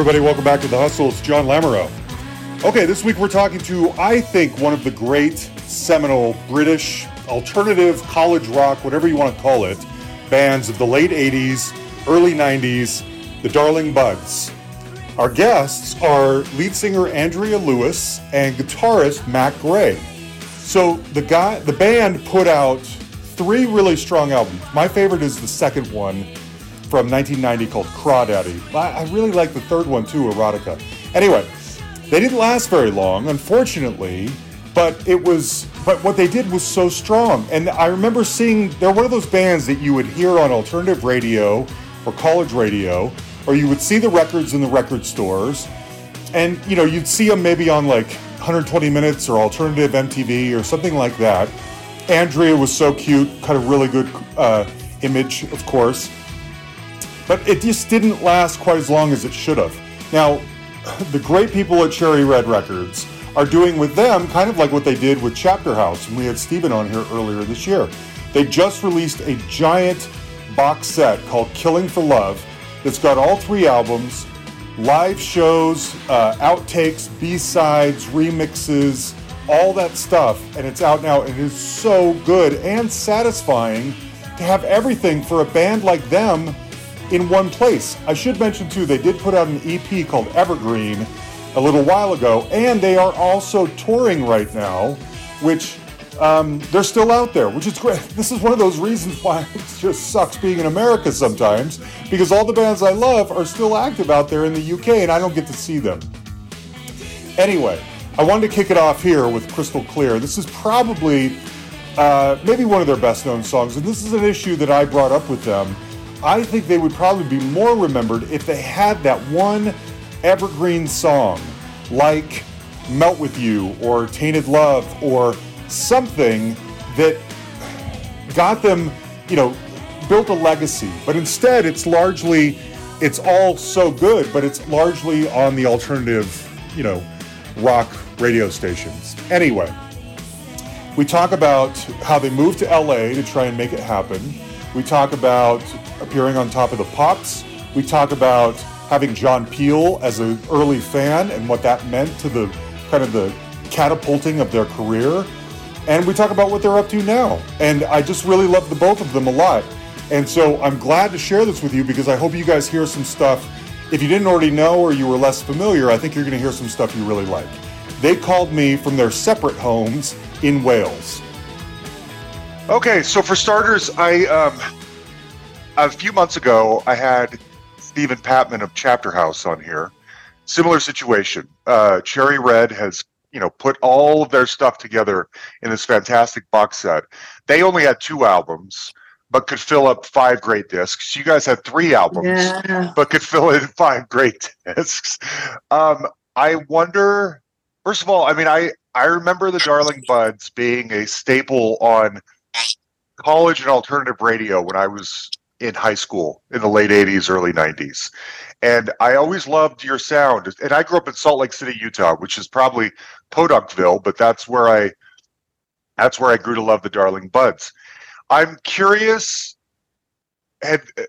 Everybody, welcome back to The Hustle. It's John Lamoureux. Okay, this week we're talking to, I think, one of the great seminal British alternative college rock, whatever you want to call it, bands of the late 80s, early 90s, the Darling Buds. Our guests are lead singer Andrea Lewis and guitarist Matt Gray. So the guy, the band put out three really strong albums. My favorite is the second one from 1990 called Crawdaddy. I, I really like the third one too, Erotica. Anyway, they didn't last very long, unfortunately, but it was but what they did was so strong. And I remember seeing they're one of those bands that you would hear on alternative radio or college radio, or you would see the records in the record stores, and you know you'd see them maybe on like 120 Minutes or Alternative MTV or something like that. Andrea was so cute, kind a really good uh, image, of course, but it just didn't last quite as long as it should have. Now, the great people at Cherry Red Records are doing with them kind of like what they did with Chapterhouse, and we had Stephen on here earlier this year. They just released a giant box set called Killing for Love that's got all three albums, live shows, uh, outtakes, B-sides, remixes, all that stuff, and it's out now. And it is so good and satisfying to have everything for a band like them in one place. I should mention too, they did put out an EP called Evergreen a little while ago, and they are also touring right now, which um, they're still out there, which is great. This is one of those reasons why it just sucks being in America sometimes, because all the bands I love are still active out there in the UK, and I don't get to see them. Anyway, I wanted to kick it off here with Crystal Clear. This is probably uh, maybe one of their best known songs, and this is an issue that I brought up with them I think they would probably be more remembered if they had that one evergreen song like Melt With You or Tainted Love or something that got them, you know, built a legacy. But instead, it's largely, it's all so good, but it's largely on the alternative, you know, rock radio stations. Anyway, we talk about how they moved to LA to try and make it happen. We talk about appearing on Top of the Pops. We talk about having John Peel as an early fan and what that meant to the kind of the catapulting of their career. And we talk about what they're up to now. And I just really love the both of them a lot. And so I'm glad to share this with you because I hope you guys hear some stuff. If you didn't already know or you were less familiar, I think you're going to hear some stuff you really like. They called me from their separate homes in Wales. Okay, so for starters, I um, a few months ago, I had Stephen Patman of Chapterhouse on here. Similar situation. Uh, Cherry Red has you know put all of their stuff together in this fantastic box set. They only had two albums, but could fill up five great discs. You guys had three albums, yeah. but could fill in five great discs. Um, I wonder. First of all, I mean, I I remember the Darling Buds being a staple on college and alternative radio when I was in high school in the late 80s, early 90s. And I always loved your sound. And I grew up in Salt Lake City, Utah, which is probably Podunkville, but that's where I that's where I grew to love the Darling Buds. I'm curious had uh,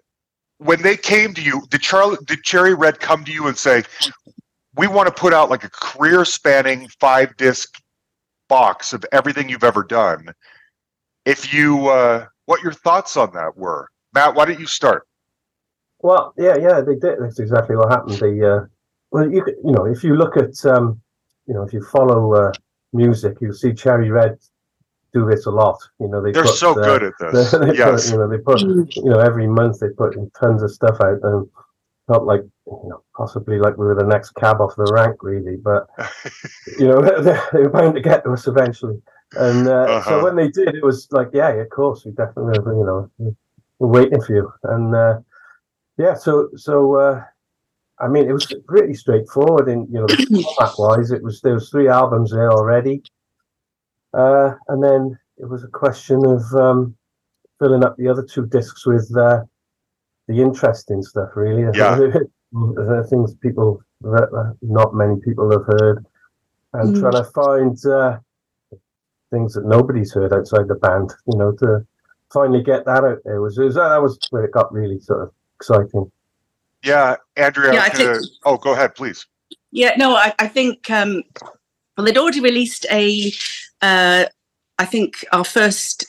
when they came to you, did Charlie did Cherry Red come to you and say, We want to put out like a career spanning five disc box of everything you've ever done? If you uh what your thoughts on that were? Matt, why don't you start? Well, yeah, yeah, they did. That's exactly what happened. The uh, well, you you know, if you look at, um, you know, if you follow uh, music, you'll see Cherry Red do this a lot. You know, they are so uh, good at this. They, yes, put, you know, they put, you know, every month they put tons of stuff out, and not like, you know, possibly like we were the next cab off the rank, really, but you know, they, they were bound to get to us eventually. And uh, uh-huh. so when they did, it was like, yeah, of course, we definitely, you know, we're waiting for you. And uh, yeah, so so uh, I mean, it was pretty straightforward. In you know, format wise, it was there was three albums there already, uh, and then it was a question of um, filling up the other two discs with uh, the interesting stuff. Really, yeah. the things people that not many people have heard, and mm. trying to find uh, things that nobody's heard outside the band. You know, to finally get that out there was, was that was where it got really sort of exciting. Yeah, Andrea. Yeah, I gonna, oh, go ahead, please. Yeah, no, I, I think um, well, they'd already released a, uh, I think our first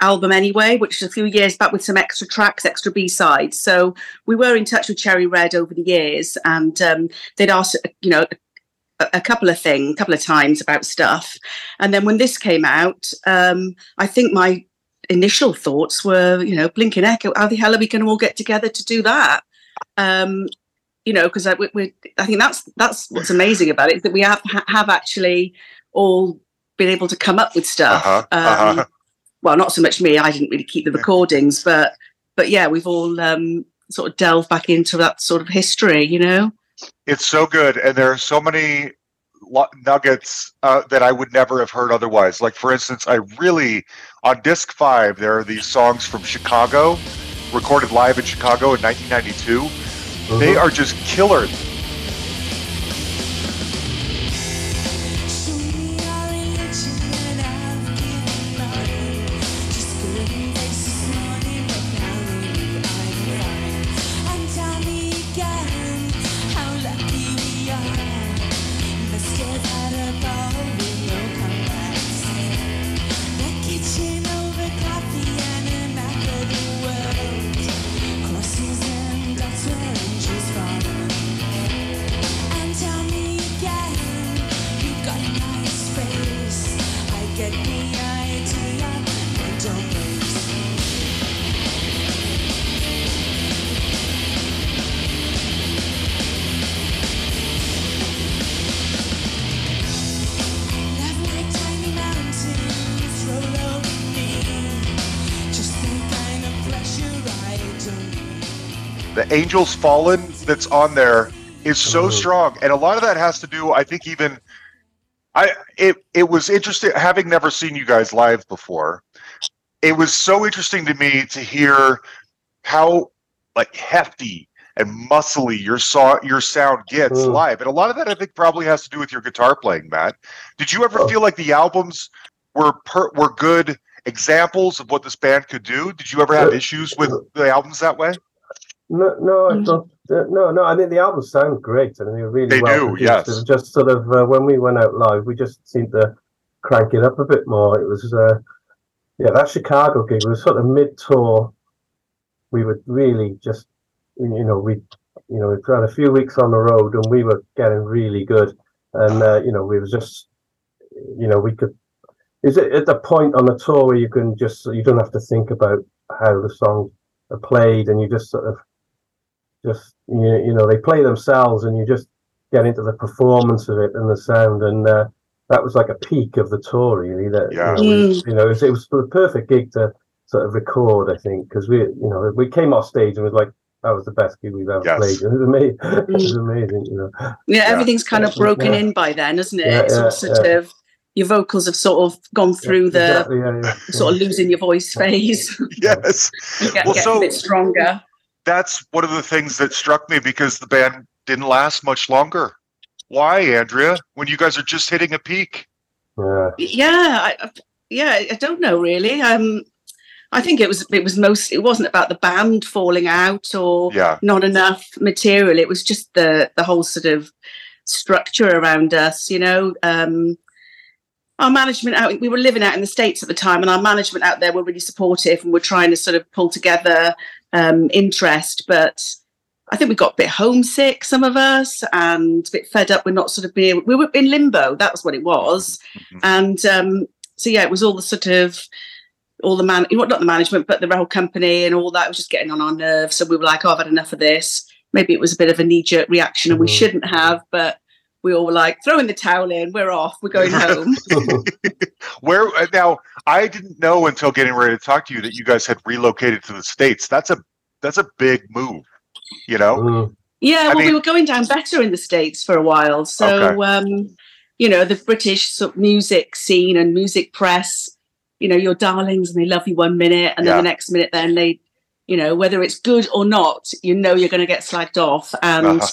album anyway, which was a few years back with some extra tracks, extra B sides. So we were in touch with Cherry Red over the years, and um, they'd asked, you know, a, couple of things, a couple of times about stuff, and then when this came out, um, I think my initial thoughts were, you know, blinking echo, how the hell are we going to all get together to do that? Um, you know, because I, we, I think that's that's what's amazing about it is that we have have actually all been able to come up with stuff. Uh-huh, uh-huh. Um, well, not so much me. I didn't really keep the recordings, but but yeah, we've all um, sort of delved back into that sort of history. You know. It's so good, and there are so many nuggets uh, that I would never have heard otherwise. Like, for instance, I really on disc five there are these songs from Chicago, recorded live in Chicago in 1992. They are just killer. Angels Fallen that's on there is so strong, and a lot of that has to do, I think, even I it it was interesting having never seen you guys live before. It was so interesting to me to hear how like hefty and muscly your saw your sound gets Mm. live, and a lot of that I think probably has to do with your guitar playing, Matt. Did you ever Oh. feel like the albums were per, were good examples of what this band could do? Did you ever have issues with the albums that way? No, no, I Mhm. don't. Uh, no, no. I mean, the albums sound great, and they're really They well do, produced. yes. It was just sort of uh, when we went out live, we just seemed to crank it up a bit more. It was, uh, yeah, that Chicago gig was sort of mid tour. We would really just, you know, we, you know, we'd had a few weeks on the road, and we were getting really good, and uh, you know, we was just, you know, we could. Is it at the point on the tour where you can just you don't have to think about how the songs are played, and you just sort of just you, you know they play themselves and you just get into the performance of it and the sound and uh, that was like a peak of the tour really that Yeah. you know, we, you know it was, it was the perfect gig to sort of record i think because we you know we came off stage and was like that was the best gig we've ever Yes. played it was amazing it was amazing you know Yeah, Yeah. everything's kind of broken Yeah. in by then, isn't it? Yeah, it's all yeah, sort yeah. of your vocals have sort of gone through the Exactly, yeah, yeah, sort of losing your voice phase. Yes. you get, Well, get so- a bit stronger. That's one of the things that struck me because the band didn't last much longer. Why, Andrea? When you guys are just hitting a peak? yeah. Yeah, I, I- yeah, I don't know really. Um, I think it was it was most it wasn't about the band falling out or Yeah, not enough material. It was just the the whole sort of structure around us. You know, um, our management out. We were living out in the states at the time, and our management out there were really supportive and were trying to sort of pull together um, interest. But I think we got a bit homesick, some of us, and a bit fed up We're not sort of being. We were in limbo. That was what it was, Mhm. and um, so yeah, it was all the sort of all the man, not the management, but the whole company and all that was just getting on our nerves. So we were like, oh, I've had enough of this. Maybe it was a bit of a knee jerk reaction and we Mhm. shouldn't have, but we all were like, throwing the towel in, we're off, we're going home. Where uh, now? I didn't know until getting ready to talk to you that you guys had relocated to the states. That's a that's a big move. You know? Mm, yeah, well, mean- we were going down better in the States for a while. So, Okay. um, you know, the British sort of music scene and music press, you know, your darlings and they love you one minute and then Yeah. the next minute then they, you know, whether it's good or not, you know, you're going to get slagged off. And, Uh-huh.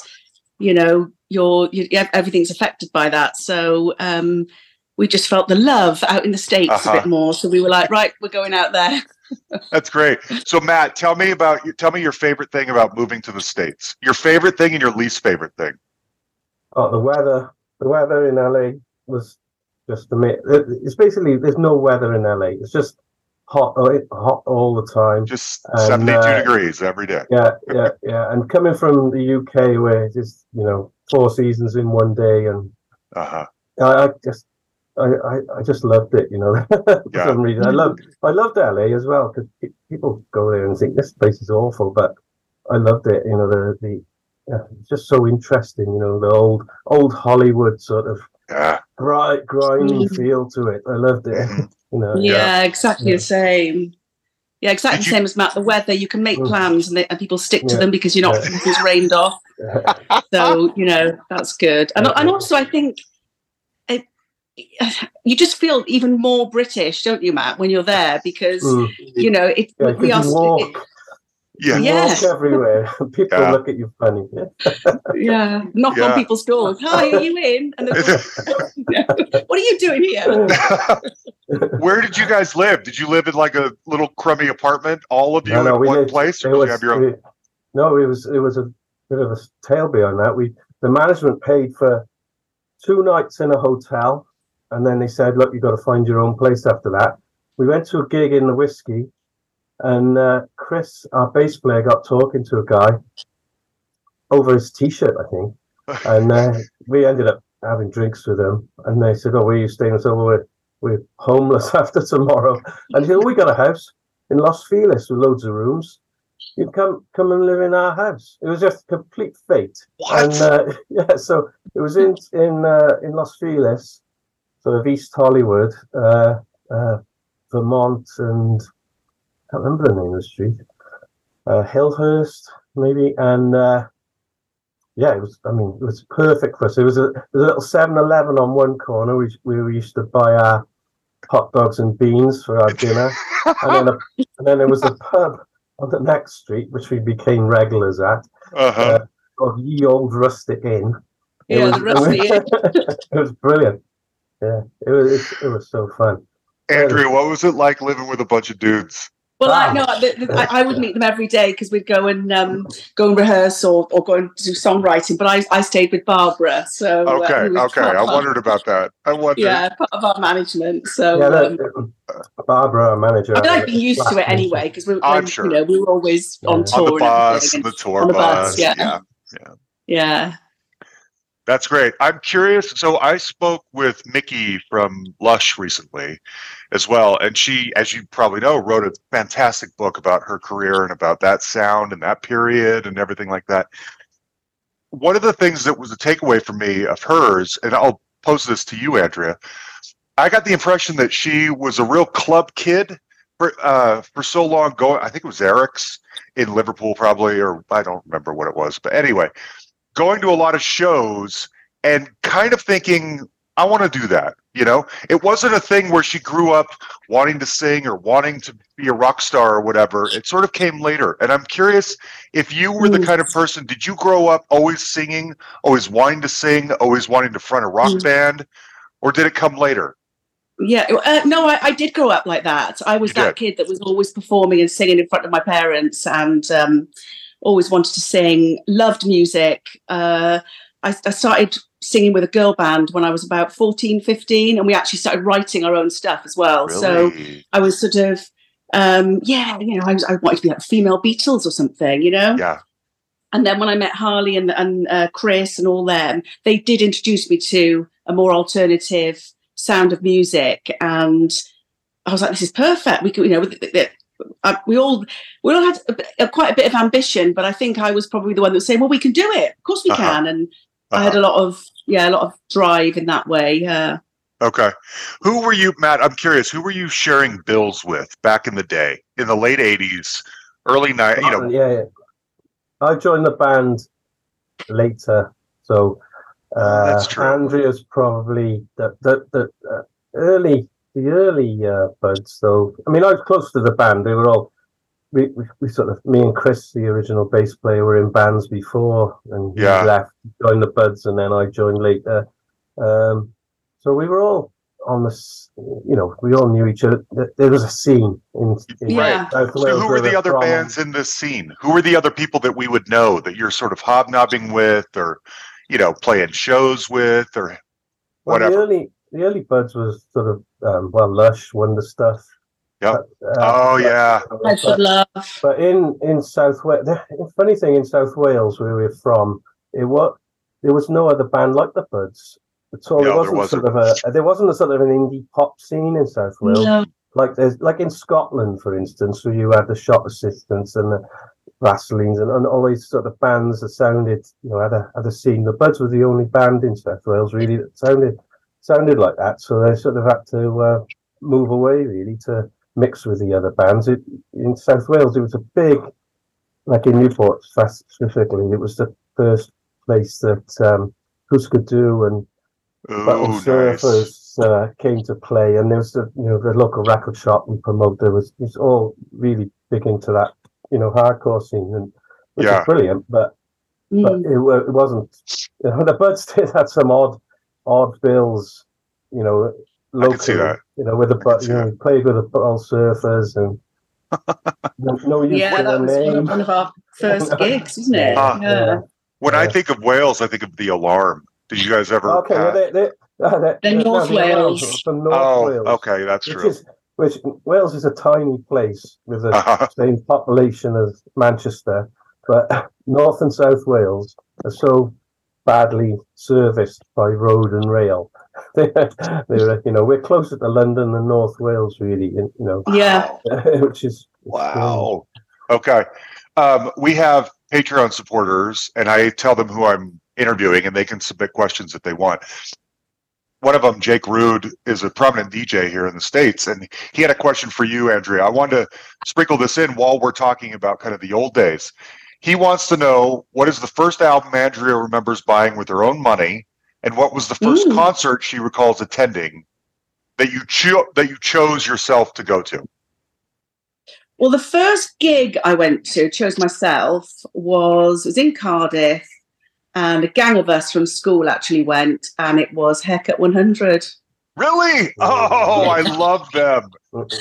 you know, you're, you, yeah, everything's affected by that. So, um, we just felt the love out in the States Uh-huh. a bit more. So we were like, right, we're going out there. That's great. So Matt, tell me about tell me your favorite thing about moving to the states. Your favorite thing and your least favorite thing. Oh, the weather. The weather in LA was just amazing. It's basically there's no weather in LA. It's just hot, uh, hot all the time. Just And, 72 uh, degrees every day. Yeah, yeah, yeah. And coming from the UK, where it's just you know four seasons in one day, and Uh-huh. I, I just, I, I, I just loved it. You know, for Yeah. some reason, I loved, I loved LA as well because people go there and think this place is awful, but I loved it. You know, the the yeah, it's just so interesting. You know, the old old Hollywood sort of Yeah. gri- grimy Mm. feel to it. I loved it. Mhm. you know, Yeah, exactly Yeah. the same. Yeah, exactly the same as Matt. The weather, you can make Mm. plans and, they, and people stick to Yeah. them because you're not Yeah. it's rained off. So you know that's good. And and also I think it, you just feel even more British, don't you, Matt, when you're there because Mm. you know it. Yeah, we are. Yeah. you Yeah. walk everywhere. People Yeah. look at you funny. Yeah. Yeah, knock Yeah. on people's doors. Hi, are you in? And they're what are you doing here? Where did you guys live? Did you live in like a little crummy apartment, all of you No, no, in we one lived- place, or It did you have your own? it- no, it was it was a bit of a tale behind that. We the management paid for two nights in a hotel, and then they said, "Look, you've got to find your own place after that." We went to a gig in the whiskey, and uh, Chris, our bass player, got talking to a guy over his t-shirt, I think, and uh, we ended up having drinks with him. And they said, "Oh, where are you staying?" I said, "Well, we're we're homeless after tomorrow." And he said, "Oh, we got a house in Los Feliz with loads of rooms. You come come and live in our house." It was just complete fate. What? And uh, yeah, so it was in in uh, in Los Feliz, sort of East Hollywood, uh, uh, Vermont, and can't remember the name of the street. Uh, Hillhurst, maybe, and uh, yeah, it was. I mean, it was perfect for us. It was a, there was a little 7-Eleven on one corner, which where we used to buy our hot dogs and beans for our dinner, and then a, and then there was a pub on the next street, which we became regulars at Uh-huh. of Ye Old Rustic Inn. It Yeah, was, the Rusty Inn. it was brilliant. Yeah, it was it, it was so fun. Andrea, what was it like living with a bunch of dudes? Well, I, Wow. no, the, the, I, I would meet them every day because we'd go and um, go and rehearse or, or go and do songwriting. But I, I stayed with Barbara, so uh, Okay, who was okay. I of our- wondered about that. I wondered. Yeah, part of our management. So yeah, um, Barbara, our manager. I mean, had I'd a been used to it anyway because we, I'm when, sure. you know, we were always on Yeah. tour. On the bus, everything. the tour On the bus. bus, yeah. yeah. Yeah. That's great. I'm curious. So I spoke with Miki from Lush recently as well. And she, as you probably know, wrote a fantastic book about her career and about that sound and that period and everything like that. One of the things that was a takeaway for me of hers, and I'll pose this to you, Andrea, I got the impression that she was a real club kid for uh, for so long. Going, I think it was Eric's in Liverpool, probably, or I don't remember what it was. But anyway, going to a lot of shows and kind of thinking, I want to do that. You know, it wasn't a thing where she grew up wanting to sing or wanting to be a rock star or whatever. It sort of came later. And I'm curious if you were the Mm. kind of person, did you grow up always singing, always wanting to sing, always wanting to front a rock Mm. band, or did it come later? Yeah, uh, no, I, I did grow up like that. I was You that kid that was always performing and singing in front of my parents and um, always wanted to sing, loved music. Uh, I, I started singing with a girl band when I was about 14, 15, and we actually started writing our own stuff as well. So I was sort of, um, yeah, you know, I, was, I wanted to be like female Beatles or something, you know? Yeah. And then when I met Harley and, and uh, Chris and all them, they did introduce me to a more alternative sound of music, and I was like, "This is perfect." We could, you know, with- uh, we all we all had a, a, quite a bit of ambition, but I think I was probably the one that was saying, "Well, we can do it. Of course, we Uh-huh. can." And I had Uh-huh. a lot of yeah, a lot of drive in that way. Yeah. Okay. Who were you, Matt? I'm curious. Who were you sharing bills with back in the day, in the late '80s, early '90s? You know, yeah, yeah. I joined the band later, so uh, That's true. Andrea's probably the the, the uh, early the early uh, buds. So I mean, I was close to the band. They were all we, we, we sort of me and Chris, the original bass player, were in bands before, and he Yeah. left, joined the buds, and then I joined later. Um, so we were all on this, you know, we all knew each other. There- There was a scene in, in Yeah. South So who were the other from. bands in this scene? Who were the other people that we would know that you're sort of hobnobbing with, or you know, playing shows with, or Well, the whatever? early, the early buds was sort of um, well, Lush, Wonder Stuff. Yep. But, Oh, but- yeah. House of but- Love. But in in South Wales, the funny thing in South Wales where we're from, it was there was no other band like the Buds at all. No, there there wasn't, sort of a there wasn't a sort of an indie pop scene in South Wales No. like there's like in Scotland, for instance, where you had the shop assistants and the Vaselines and, and all these sort of bands that sounded, you know, had a had a scene. The Buds were the only band in South Wales really that sounded sounded like that. So they sort of had to uh, move away really to mix with the other bands. It, in South Wales, it was a big, like in Newport specifically, it was the first place that um, Husker Du and Butthole Ooh, nice. Surfers uh, came to play, and there was the you know the local record shop we promoted was was all really big into that you know hardcore scene, and which Yeah. is brilliant. But but Mm. it, it wasn't. You know, the Buds did had some odd odd bills, you know, I can see that. You know, with the but you know, played with the Butthole Surfers and. no no use Yeah, that was one name. of, one of our first gigs, isn't it? Ah. yeah. When I think of Wales, I think of the Alarm. Did you guys ever? Okay, well, uh, they, they, uh, they, They're North the Wales, Wales. From North oh, Wales. okay, that's which true. is which Wales is a tiny place with the Uh-huh. same population as Manchester, but North and South Wales are so badly serviced by road and rail. they're, they're, you know, we're closer to London than North Wales, really. You know, Yeah. which is Wow. Okay. Um, we have Patreon supporters, and I tell them who I'm interviewing, and they can submit questions if they want. One of them, Jake Rude, is a prominent DJ here in the States, and he had a question for you, Andrea. I wanted to sprinkle this in while we're talking about kind of the old days. He wants to know what is the first album Andrea remembers buying with her own money, and what was the first Ooh. concert she recalls attending that you cho- that you chose yourself to go to. Well, the first gig I went to, chose myself, was was in Cardiff, and a gang of us from school actually went, and it was Haircut 100. Really? Oh, I love them.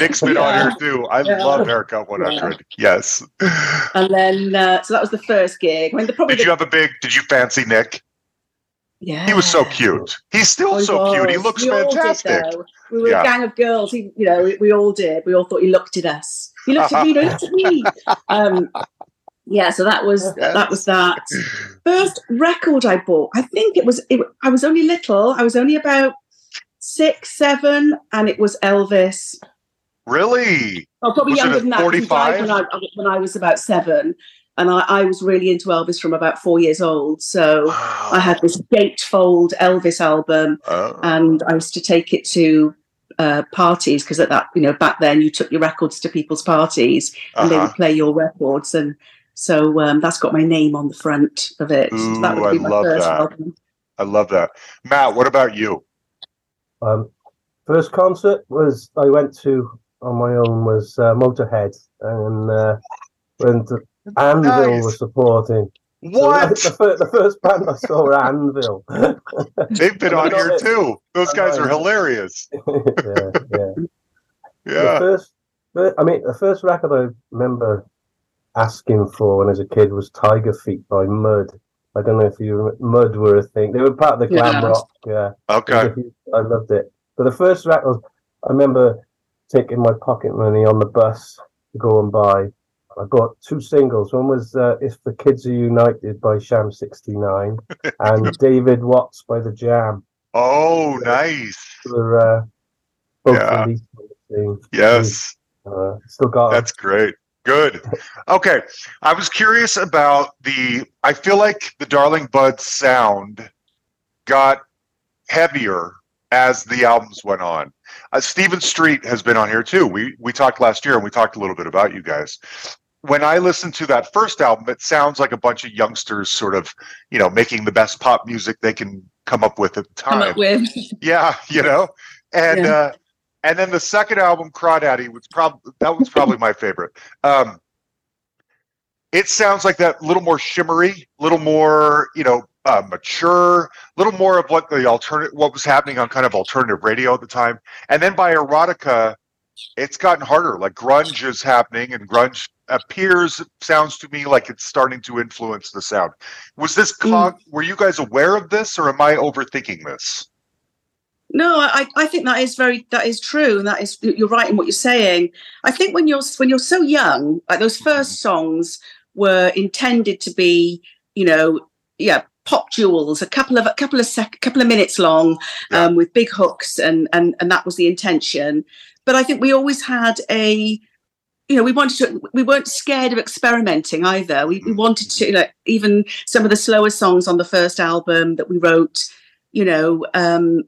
Nick's been on here too. I Yeah. love Haircut 100. Yes. And then, uh, so that was the first gig. I mean, the probably Did you have a big? Did you fancy Nick? yeah. He was so cute. He's still Oh, he so cute. He looks We all did, fantastic. we were Yeah. a gang of girls. He, you know, we, we all did. We all thought he looked at us. He looked at me. He looked at me. Um, yeah. So that was that was that. First record I bought. I think it was. It, I was only little. I was only about six, seven, and it was Elvis. Really? Oh, probably Was younger than that. 'cause He died 45? when I when I was about seven, and I, I was really into Elvis from about four years old. So I had this gatefold Elvis album, Oh. and I used to take it to uh, parties because at that you know back then you took your records to people's parties and they Uh-huh. would play your records and. So um, that's got my name on the front of it. So that would be I my love first that. album. I love that. Matt, what about you? Um, first concert was I went to on my own was uh, Motorhead, and uh, when the Anvil Nice. was supporting. So What? the, fir- the first band I saw were Anvil. They've been on here it. too. Those guys are hilarious. yeah, yeah. The Yeah. first, I mean, the first record I remember asking for when I was a kid was Tiger Feet by Mud. I don't know if you remember, Mud were a thing. They were part of the glam Yeah. rock. Yeah, Okay. I loved it. But the first record, I remember taking my pocket money on the bus to go and buy. I bought two singles. One was uh, "If the Kids Are United" by Sham '69, and "David Watts" by the Jam. Oh, nice. Were uh, both Yeah. released on the. Yes. Uh, still got. That's great. Good. Okay. I was curious about the I feel like the Darling Bud sound got heavier as the albums went on. Uh, Stephen Street has been on here too. We we talked last year and we talked a little bit about you guys. When I listened to that first album, it sounds like a bunch of youngsters sort of, you know, making the best pop music they can come up with at the time. Come up with Yeah, you know, and Yeah. uh, and then the second album, Crawdaddy, was probably that was probably my favorite. Um, it sounds like that little more shimmery, little more, you know, uh, mature, a little more of what the alternative, what was happening on kind of alternative radio at the time. And then by erotica, it's gotten harder. Like grunge is happening, and grunge appears, sounds to me like it's starting to influence the sound. Was this? Con- Were you guys aware of this, or am I overthinking this? No, I, I think that is very that is true, and that is you're right in what you're saying. I think when you're when you're so young, like those first songs were intended to be, you know, yeah, pop jewels, a couple of a couple of sec, couple of minutes long, Yeah. um, with big hooks, and and and that was the intention. But I think we always had a, you know, we wanted to. We weren't scared of experimenting either. We we wanted to, like even some of the slower songs on the first album that we wrote, you know. um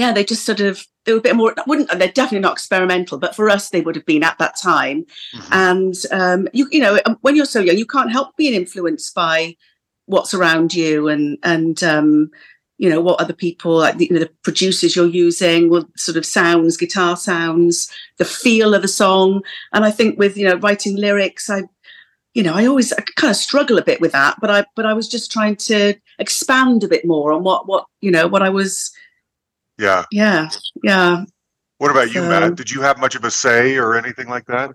yeah, they just sort of they were a bit more. Wouldn't they're definitely not experimental, but for us they would have been at that time. Mhm. And um, you you know um, when you're so young, you can't help being influenced by what's around you and and um, you know what other people like the, you know, the producers you're using, what sort of sounds, guitar sounds, the feel of the song. And I think with you know writing lyrics, I you know I always I kind of struggle a bit with that, but I but I was just trying to expand a bit more on what what you know what I was Yeah. yeah yeah What about you, Matt? Did you have much of a say or anything like that?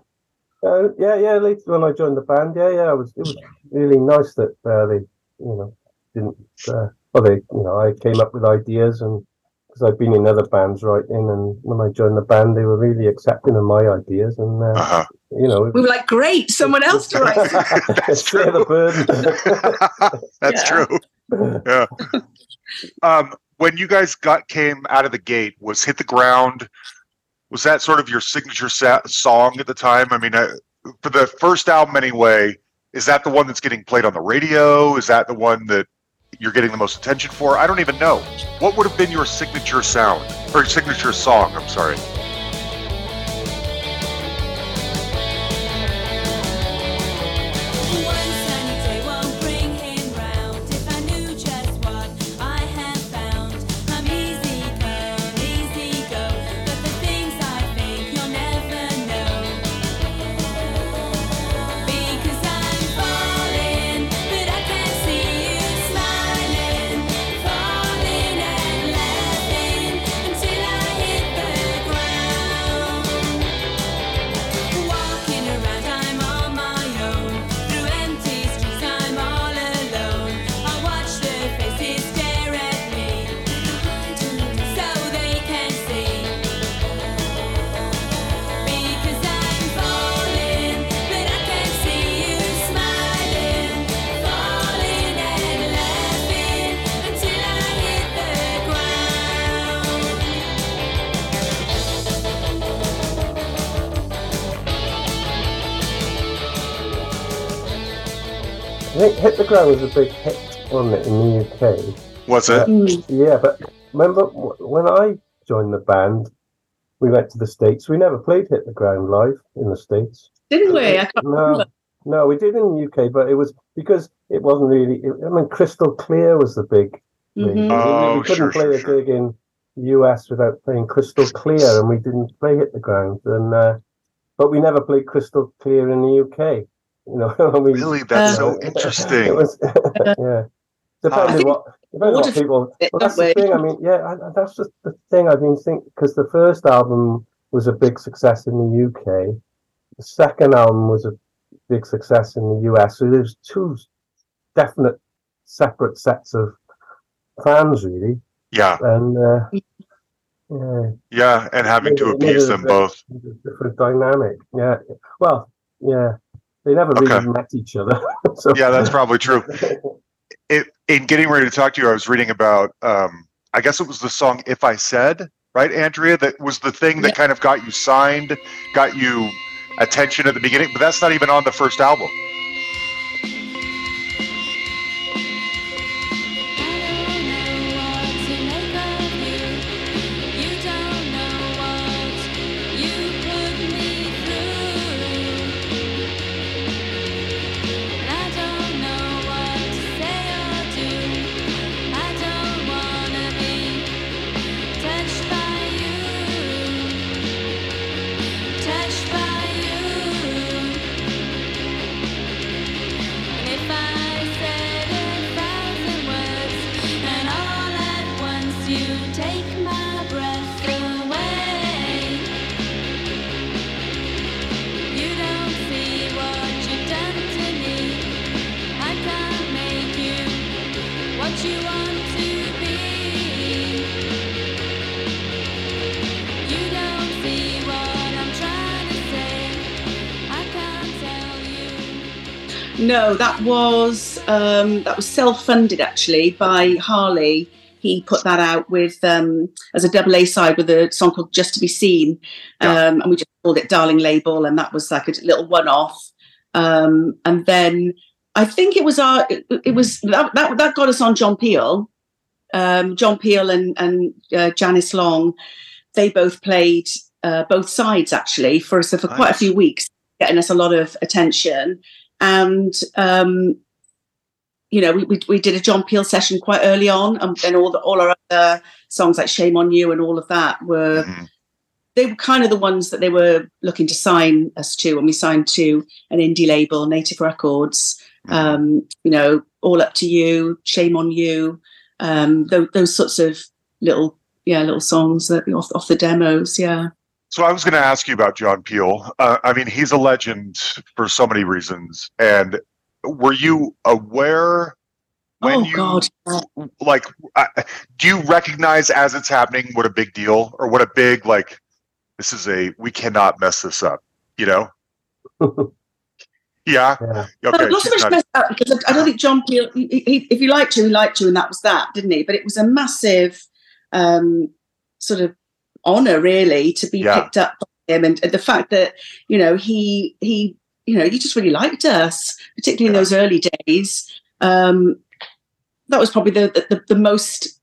Uh, yeah, yeah. Later when I joined the band, yeah, yeah, it was it was really nice that uh, they, you know, didn't. Uh, well, they, you know, I came up with ideas and because I'd been in other bands writing, and when I joined the band, they were really accepting of my ideas, and uh, Uh-huh. you know, we were like great someone else to write That's share the burden. That's true. Yeah. Um, when you guys got came out of the gate, was "Hit the Ground"? Was that sort of your signature sa- song at the time? I mean, uh, for the first album, anyway. Is that the one that's getting played on the radio? Is that the one that you're getting the most attention for? I don't even know. What would have been your signature sound or signature song? I'm sorry. Think "Hit the Ground" was a big hit on it in the UK. Was it? Mm. Yeah, but remember when I joined the band, we went to the States. We never played Hit the Ground live in the States. didn't we I can't No, remember. no, we did in the UK, but it was because it wasn't really. It, I mean, Crystal Clear was the big thing. Mhm. We- we, Oh, couldn't sure, play sure, a sure. gig in the US without playing Crystal Clear, and we didn't play Hit the Ground. And uh, but we never played Crystal Clear in the UK. You know, we, Really? That's so it interesting. was, yeah. Depending think what, depending what ordered people. Well, that's the thing. I mean, yeah, I, I- that's just the thing. I mean, think because the first album was a big success in the UK, the second album was a big success in the US. So there's two definite separate sets of fans, really, Yeah, and uh, yeah, yeah, and having to Maybe- maybe appease them both. it's a different dynamic. Yeah, well, yeah, they never really Okay. met each other. so, Yeah, that's probably true. it, in getting ready to talk to you, I was reading about, um, I guess it was the song "If I Said," right, Andrea? That was the thing that Yeah. kind of got you signed, got you attention at the beginning. But that's not even on the first album. No, that was um, that was self-funded actually by Harley. He put that out with um, as a double A side with a song called "Just to Be Seen," Yeah. um, and we just called it "Darling Label," and that was like a little one-off. Um, and then I think it was our it, it was that, that that got us on John Peel. Um, John Peel and and uh, Janice Long, they both played uh, both sides actually for us for quite a few weeks, getting us a lot of attention and um, you know we, we we did a John Peel session quite early on, and then all the all our other songs like "Shame on You" and all of that were Mhm. they were kind of the ones that they were looking to sign us to, and we signed to an indie label, Native Records. Mhm. Um, you know, "All Up to You," "Shame on You," um, those, those sorts of little yeah little songs that off off the demos. Yeah. So I was going to ask you about John Peel. Uh, I mean, he's a legend for so many reasons. And were you aware when oh you God. like? Uh, do you recognize as it's happening what a big deal or what a big like? This is a we cannot mess this up. You know? Yeah. Yeah. Okay. Not so much messed up because I I don't think John Peel. He, he, if he liked you, he liked you, and that was that, didn't he? But it was a massive um, sort of honor, really, to be Yeah. picked up by him, and, and the fact that you know he he you know he just really liked us, particularly in Yeah. those early days. Um, that was probably the the, the most.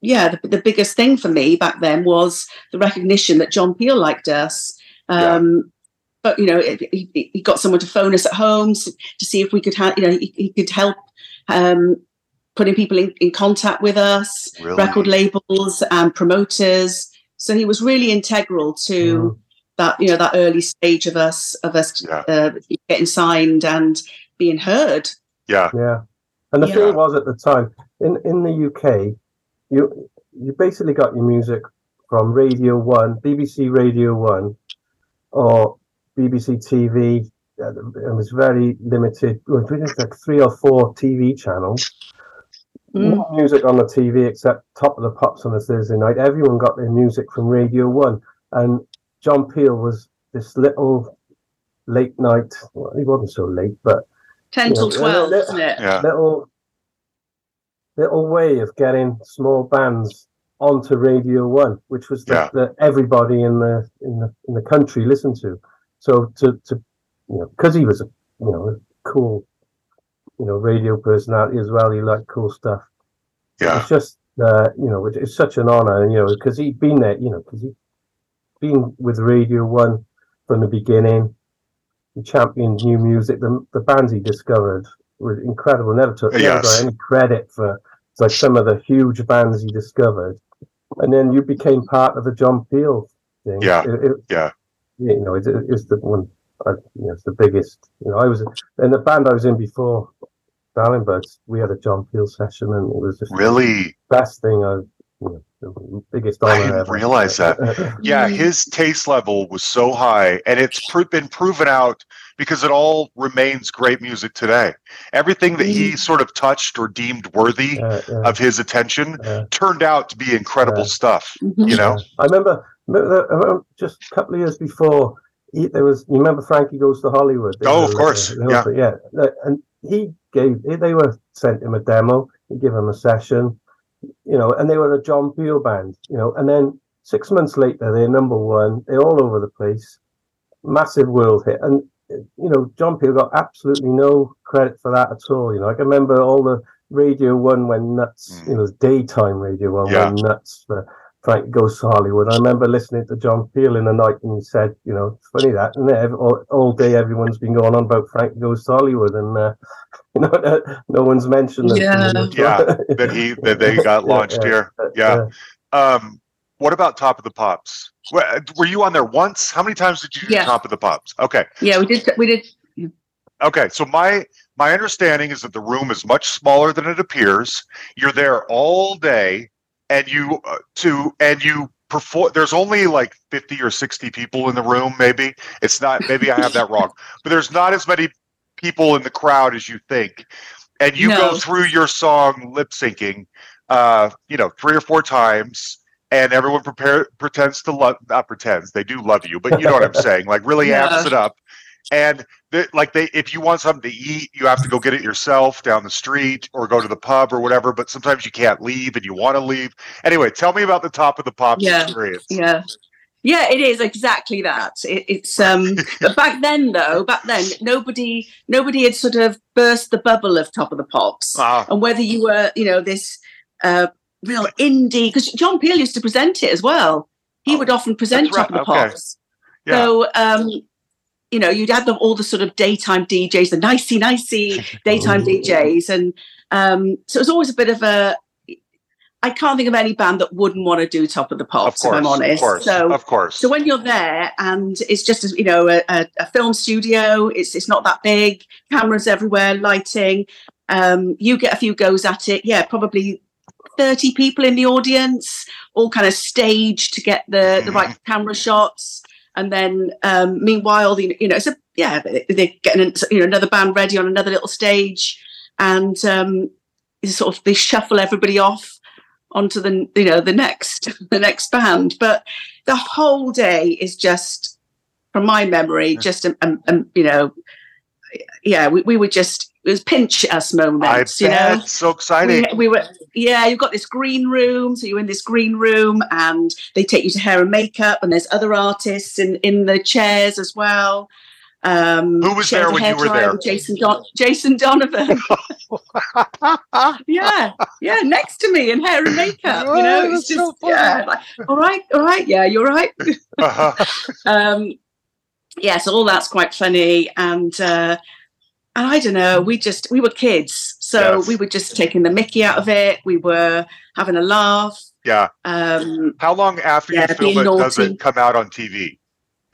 Yeah, the, the biggest thing for me back then was the recognition that John Peel liked us. Yeah. Um, but you know, he, he got someone to phone us at home to see if we could, ha- you know, he, he could help um, putting people in, in contact with us, Really? record labels and promoters. So he was really integral to Mm. that, you know, that early stage of us of us Yeah. uh, getting signed and being heard. Yeah. Yeah. And the Yeah. thing was at the time, in, in the UK, you you basically got your music from Radio 1, BBC Radio 1, or BBC TV. Uh, It was very limited. Well, we had like three or four TV channels. Mm. No music on the TV except Top of the Pops on a Thursday night. Everyone got their music from Radio 1. And John Peel was this little late night, well, he wasn't so late, but 10 till Yeah, 12, yeah, isn't it? Yeah. little little way of getting small bands onto Radio One, which was the, Yeah. everybody in the in the in the country listened to. So to to you know because he was a you know a cool you know radio personality as well. He liked cool stuff. Yeah. It's just uh, you know it, it's such an honor, you know because he'd been there, you know because he'd been with Radio One from the beginning. He championed new music. The the bands he discovered were incredible. Never took never Yes. got any credit for like some of the huge bands he discovered. And then you became part of the John Peel thing. Yeah. It- it- Yeah. you know, it's, it's the one. Uh, you know, it's the biggest. You know, I was in the band I was in before, Darlingbuds. We had a John Peel session, and it was just the Really? best thing I. You know, the biggest I didn't ever. realize that. Yeah, Mm. his taste level was so high, and it's pro- been proven out because it all remains great music today. Everything that he sort of touched or deemed worthy Yeah, yeah, of his attention yeah. turned out to be incredible Yeah. stuff. You know? I remember, remember, I remember just a couple of years before, he, there was. You remember Frankie Goes to Hollywood? Oh, of course, uh, were- yeah. And he gave. They were sent him a demo. He gave him a session, you know, and they were a John Peel band, you know. And then six months later, they're number one. They're all over the place, massive world hit. And you know, John Peel got absolutely no credit for that at all. You know, I can remember all the Radio One went nuts. Mm. You know, daytime Radio One Yeah. went nuts for Frank Goes to Hollywood. I remember listening to John Peel in the night, and he said, "You know, it's funny that, and all, all day everyone's been going on about Frank Goes to Hollywood, and uh, you know, no, no one's mentioned it. Yeah. Yeah, That he that they got launched yeah. here. Yeah. Um, what about Top of the Pops? Were you on there once? How many times did you do Top of the Pops? Okay. Yeah, we did. We did. Okay, so my my understanding is that the room is much smaller than it appears. You're there all day, and you uh, to and you perform. There's only like fifty or sixty people in the room. Maybe it's not. Maybe I have that wrong. But there's not as many people in the crowd as you think. And you go through your song lip syncing, uh, you know, three or four times. And everyone prepare, pretends to love, not pretends, they do love you, but you know what I'm saying, like really Yeah. amps it up and the, like they if you want something to eat you have to go get it yourself down the street or go to the pub or whatever but sometimes you can't leave and you want to leave anyway tell me about the top of the pop Yeah. experience Yeah. Yeah, it is exactly that. It, it's um but back then though, back then nobody nobody had sort of burst the bubble of Top of the Pops. Ah, And whether you were, you know, this uh real indie because John Peel used to present it as well. He Oh, would often present that's Top right, of the okay. Pops. yeah So um you know, you'd have them, all the sort of daytime DJs, the nicey nicey daytime Ooh. DJs, and um, so it was always a bit of a. I can't think of any band that wouldn't want to do Top of the Pops, of course if I'm honest. of course So, of course so when you're there and it's just you know a, a, a film studio, it's it's not that big, cameras everywhere, lighting. Um, you get a few goes at it. Yeah, probably thirty people in the audience, all kind of staged to get the the right camera shots. And then um, meanwhile, the, you know, it's a yeah, they- they're getting an- you know another band ready on another little stage, and um, sort of they shuffle everybody off onto the you know the next the next band. But the whole day is just, from my memory, just um, you know, yeah, we, we were just it was pinch us i moments, you bet know. so exciting We, we were yeah you've got this green room so you're in this green room and they take you to hair and makeup and there's other artists in in the chairs as well. Um Who was there when you were there? jason Don- jason donovan. Yeah yeah next to me in hair and makeup you know it's that's so just yeah like, all right all right yeah you're right. Uh-huh. um yeah so all that's quite funny and uh and i don't know we just we were kids so Yes. we were just taking the mickey out of it. We were having a laugh. Yeah. Um how long after Yeah, you film it does it come out on tv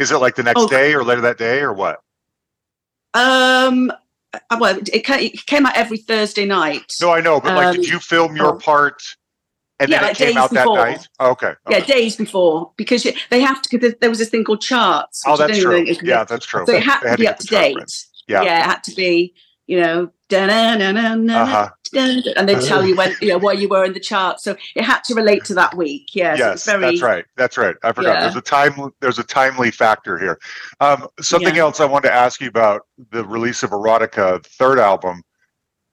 is it like the next Oh. day or later that day or what? Um uh, well it came out every thursday night. No i know but like did Um, you film your oh. part and Yeah, then it like came days out that before. night? Oh, okay yeah days before because they have to because there was this thing called charts oh that's true even think is- yeah that's true. So it had They to be up to date. Yeah. yeah it had to be you know uh-huh and they tell you when you know where you were in the chart. So it had to relate to that week. Yeah, yes it's very that's right that's right i forgot Yeah. there's a time there's a timely factor here um something Yeah. else i wanted to ask you about the release of erotica the third album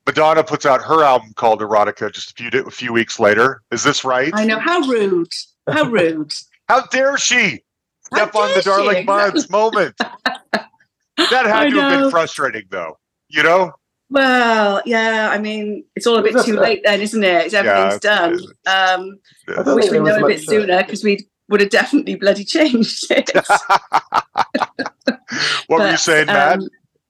madonna puts out her album called erotica just a few a few weeks later is this right I know how rude. How rude. how dare she How step on the dare she? darling buds moment that had I to have been frustrating though you know Well, yeah. I mean, it's all a bit That's too a- late then, isn't it? It's everything's it done. is. Um, I I wish we'd known a bit uh, sooner because we would have definitely bloody changed it. what were you saying matt um,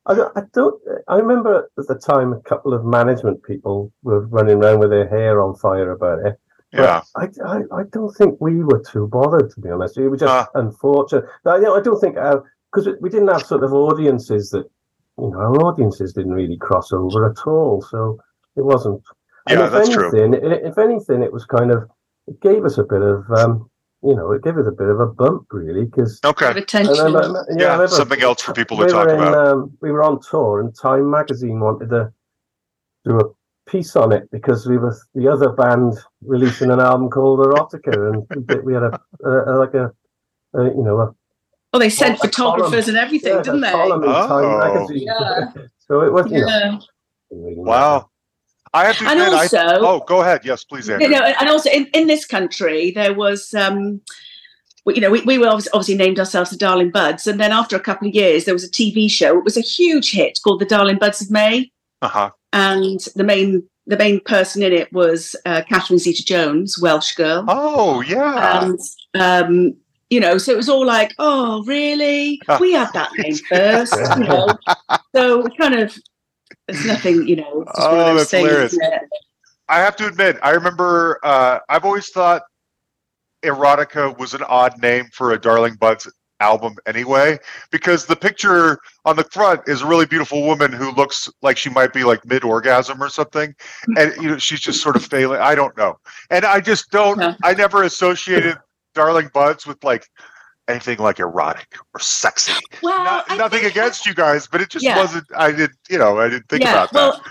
I don't, I don't. I remember at the time a couple of management people were running around with their hair on fire about it. But yeah I, I, I don't think we were too bothered, to be honest. It was just Ah. unfortunate. I, you know, I don't think because we didn't have sort of audiences that you know our audiences didn't really cross over at all, so it wasn't. Yeah, if that's true. anything, i- If anything, it was kind of it gave us a bit of um, you know, it gave us a bit of a bump, really, because okay Bit of attention. yeah, something else for people to we talk were in, about Um, we were on tour, and Time Magazine wanted to do a piece on it because we were the other band releasing an album called Erotica, and we, we had a, a, a like a, a you know a, Oh, they sent a column. photographers and everything, yeah, didn't they? column Oh. Magazine. Yeah. so it was you Yeah. wow i have to And admit also, I, oh go ahead yes please you know, and also in, in this country, there was, um, you know, we, we were obviously, obviously named ourselves the Darling Buds. And then after a couple of years, there was a TV show. It was a huge hit called The Darling Buds of May. uh-huh And the main the main person in it was uh, Catherine Zeta Jones, Welsh girl. oh yeah And, um, you know, so it was all like, oh, really? We had that name first, you know. So kind of, there's nothing, you know, it's Oh, of those that's things, hilarious. I have to admit, I remember uh, I've always thought erotica was an odd name for a Darling Buds album anyway, because the picture on the front is a really beautiful woman who looks like she might be like mid orgasm or something. And you know, she's just sort of failing. I don't know. And I just don't Yeah. I never associated Darling Buds with like anything like erotic or sexy. Well, Not- nothing against you guys, but it just Yeah. wasn't I did you know, I didn't think yeah, about that.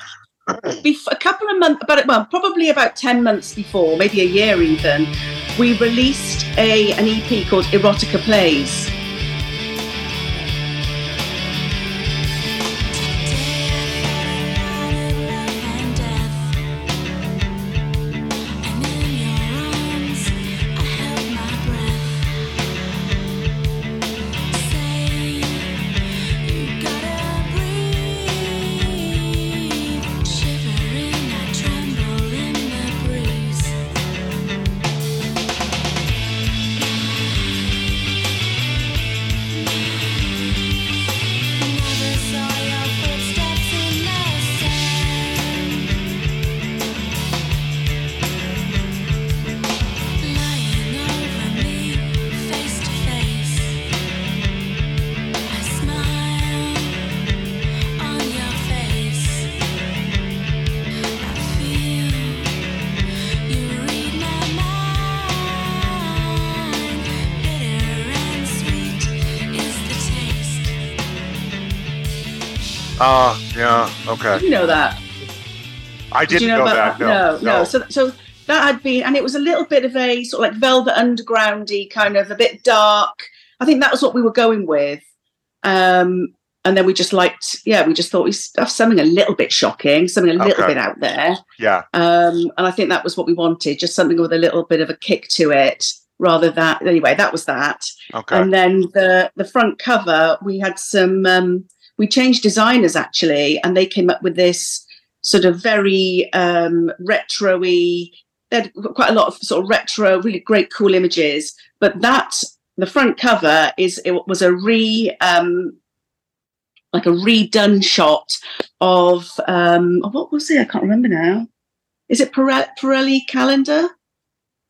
well, bef- a couple of months, but well, probably about ten months before, maybe a year even, we released a an EP called Erotica Plays. Ah, yeah, okay. You know that. I Did didn't you know, know, about that. No, no, no. So, so that had been, and it was a little bit of a sort of like Velvet Undergroundy kind of a bit dark. I think that was what we were going with. Um, and then we just liked, yeah, we just thought we stuff something a little bit shocking, something a little Okay. bit out there. yeah, Um, and I think that was what we wanted, just something with a little bit of a kick to it, rather than anyway. That was that. okay. And then the the front cover, we had some. Um, we changed designers actually, and they came up with this sort of very um, retro-y. They had quite a lot of sort of retro, really great, cool images. But that the front cover is it was a re. Um, like a redone shot of um what was it? I can't remember now. Is it Pire- Pirelli calendar?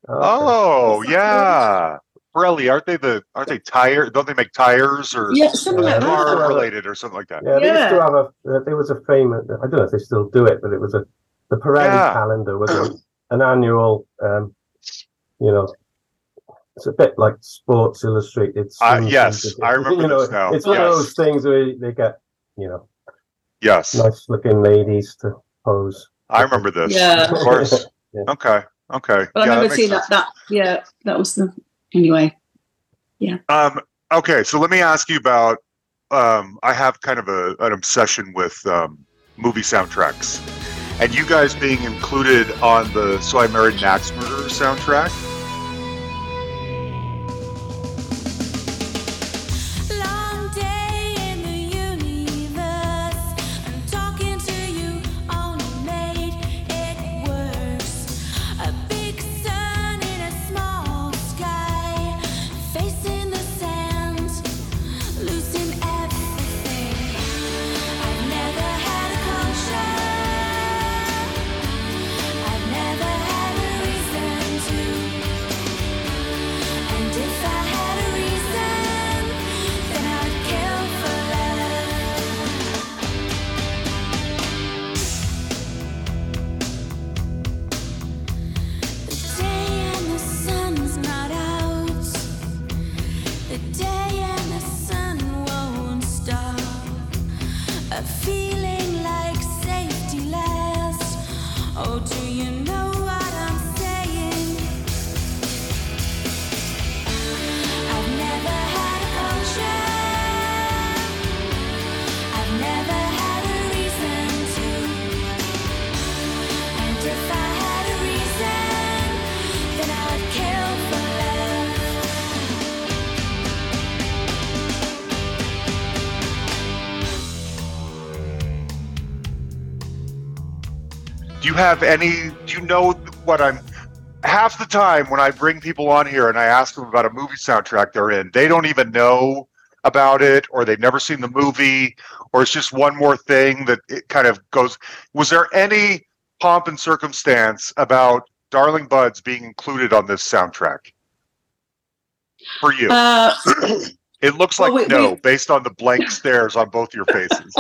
Oh, Is that yeah. Pirelli, aren't they the aren't they tire? Don't they make tires or Yeah, something like they that. car related or something like that? Yeah, they used to have a. Uh, there was a famous. I don't know if they still do it, but it was a. The Pirelli Yeah. calendar was a, an annual. Um, you know, it's a bit like Sports Illustrated. Uh, yes. I remember you know, this now. It's one Yes. of those things where they get you know Yes, nice looking ladies to pose. I remember this. Yeah. Of course. Yeah. Okay. Okay. But I Yeah, remember makes seeing sense. that, that. Yeah, that was the. Anyway. Yeah. Um, okay, so let me ask you about. Um, I have kind of a, an obsession with um, movie soundtracks, and you guys being included on the "So I Married an Axe Murderer" soundtrack. Do you have any? Do you know what I'm? Half the time when I bring people on here and I ask them about a movie soundtrack they're in, they don't even know about it, or they've never seen the movie, or it's just one more thing that it kind of goes. Was there any pomp and circumstance about Darling Buds being included on this soundtrack for you? Uh, it looks well, like we- no, we- based on the blank stares on both your faces.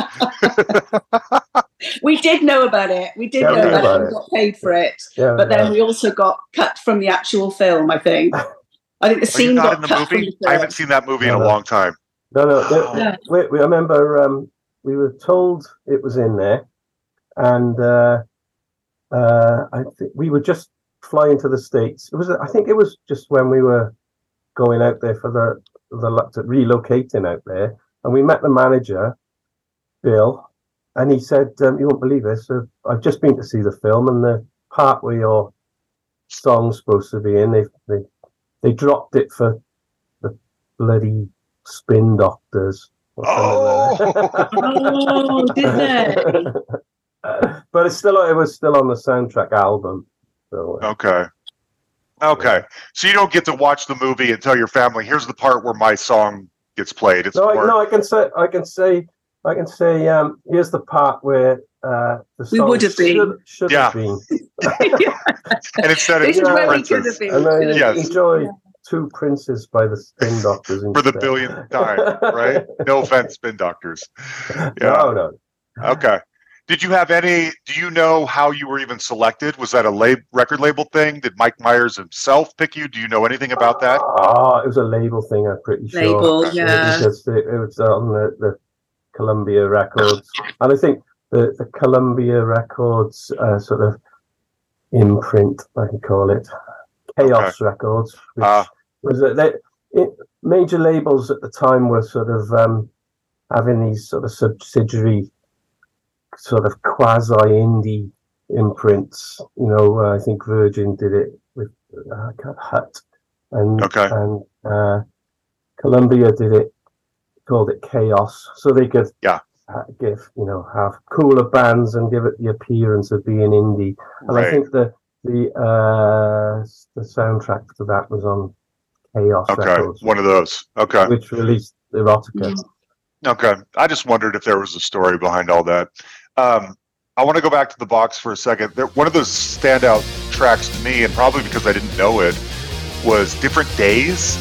we did know about it. We did Yeah, know about, about it. it. and got paid for it. Yeah, But then yeah. we also got cut from the actual film. I think. I think the Are scene not got in the cut from movie? the I haven't seen that movie in a No, no. long time. No, no. the- Oh. We, we, I remember um, we were told it was in there, and uh, uh, I think we were just flying to the states. It was, I think, it was just when we were going out there for the the lo- to relocating out there, and we met the manager, Bill, and he said, um, "You won't believe this. Uh, I've just been to see the film, and the part where your song's supposed to be in, they they they dropped it for the bloody spin doctors." or something like that. Oh, did they? but it's still it was still on the soundtrack album. So uh, Okay. Okay. So you don't get to watch the movie and tell your family, here's the part where my song gets played. It's no, I, no, I can say I can say I can say um here's the part where uh the We song would have been. should, should Yeah. have been. and instead this it's is Yeah. where we could Princess have been. And I Yes. enjoy two princes by the spin doctors for the billionth time, right? No offense, spin doctors. Yeah. No, no. Okay. Did you have any? Do you know how you were even selected? Was that a lab, record label thing? Did Mike Myers himself pick you? Do you know anything about that? Oh, it was a label thing. I'm pretty sure. Label, Okay. yeah. Because it, it was on the, the Columbia Records, and I think the the Columbia Records uh, sort of imprint, I can call it, Chaos Records, which Ah. was a, they, it, major labels at the time were sort of um, having these sort of subsidiary, sort of quasi indie imprints. You know, uh, I think Virgin did it with uh, Hut, and Okay. and uh, Columbia did it, called it Chaos, so they could Yeah. give you know have cooler bands and give it the appearance of being indie. And I think the the uh, the soundtrack to that was on Chaos Okay. Records, One of those. Okay. which released Erotica. Okay. I just wondered if there was a story behind all that. Um, I want to go back to the box for a second. There, one of those standout tracks to me, and probably because I didn't know it, was Different Days.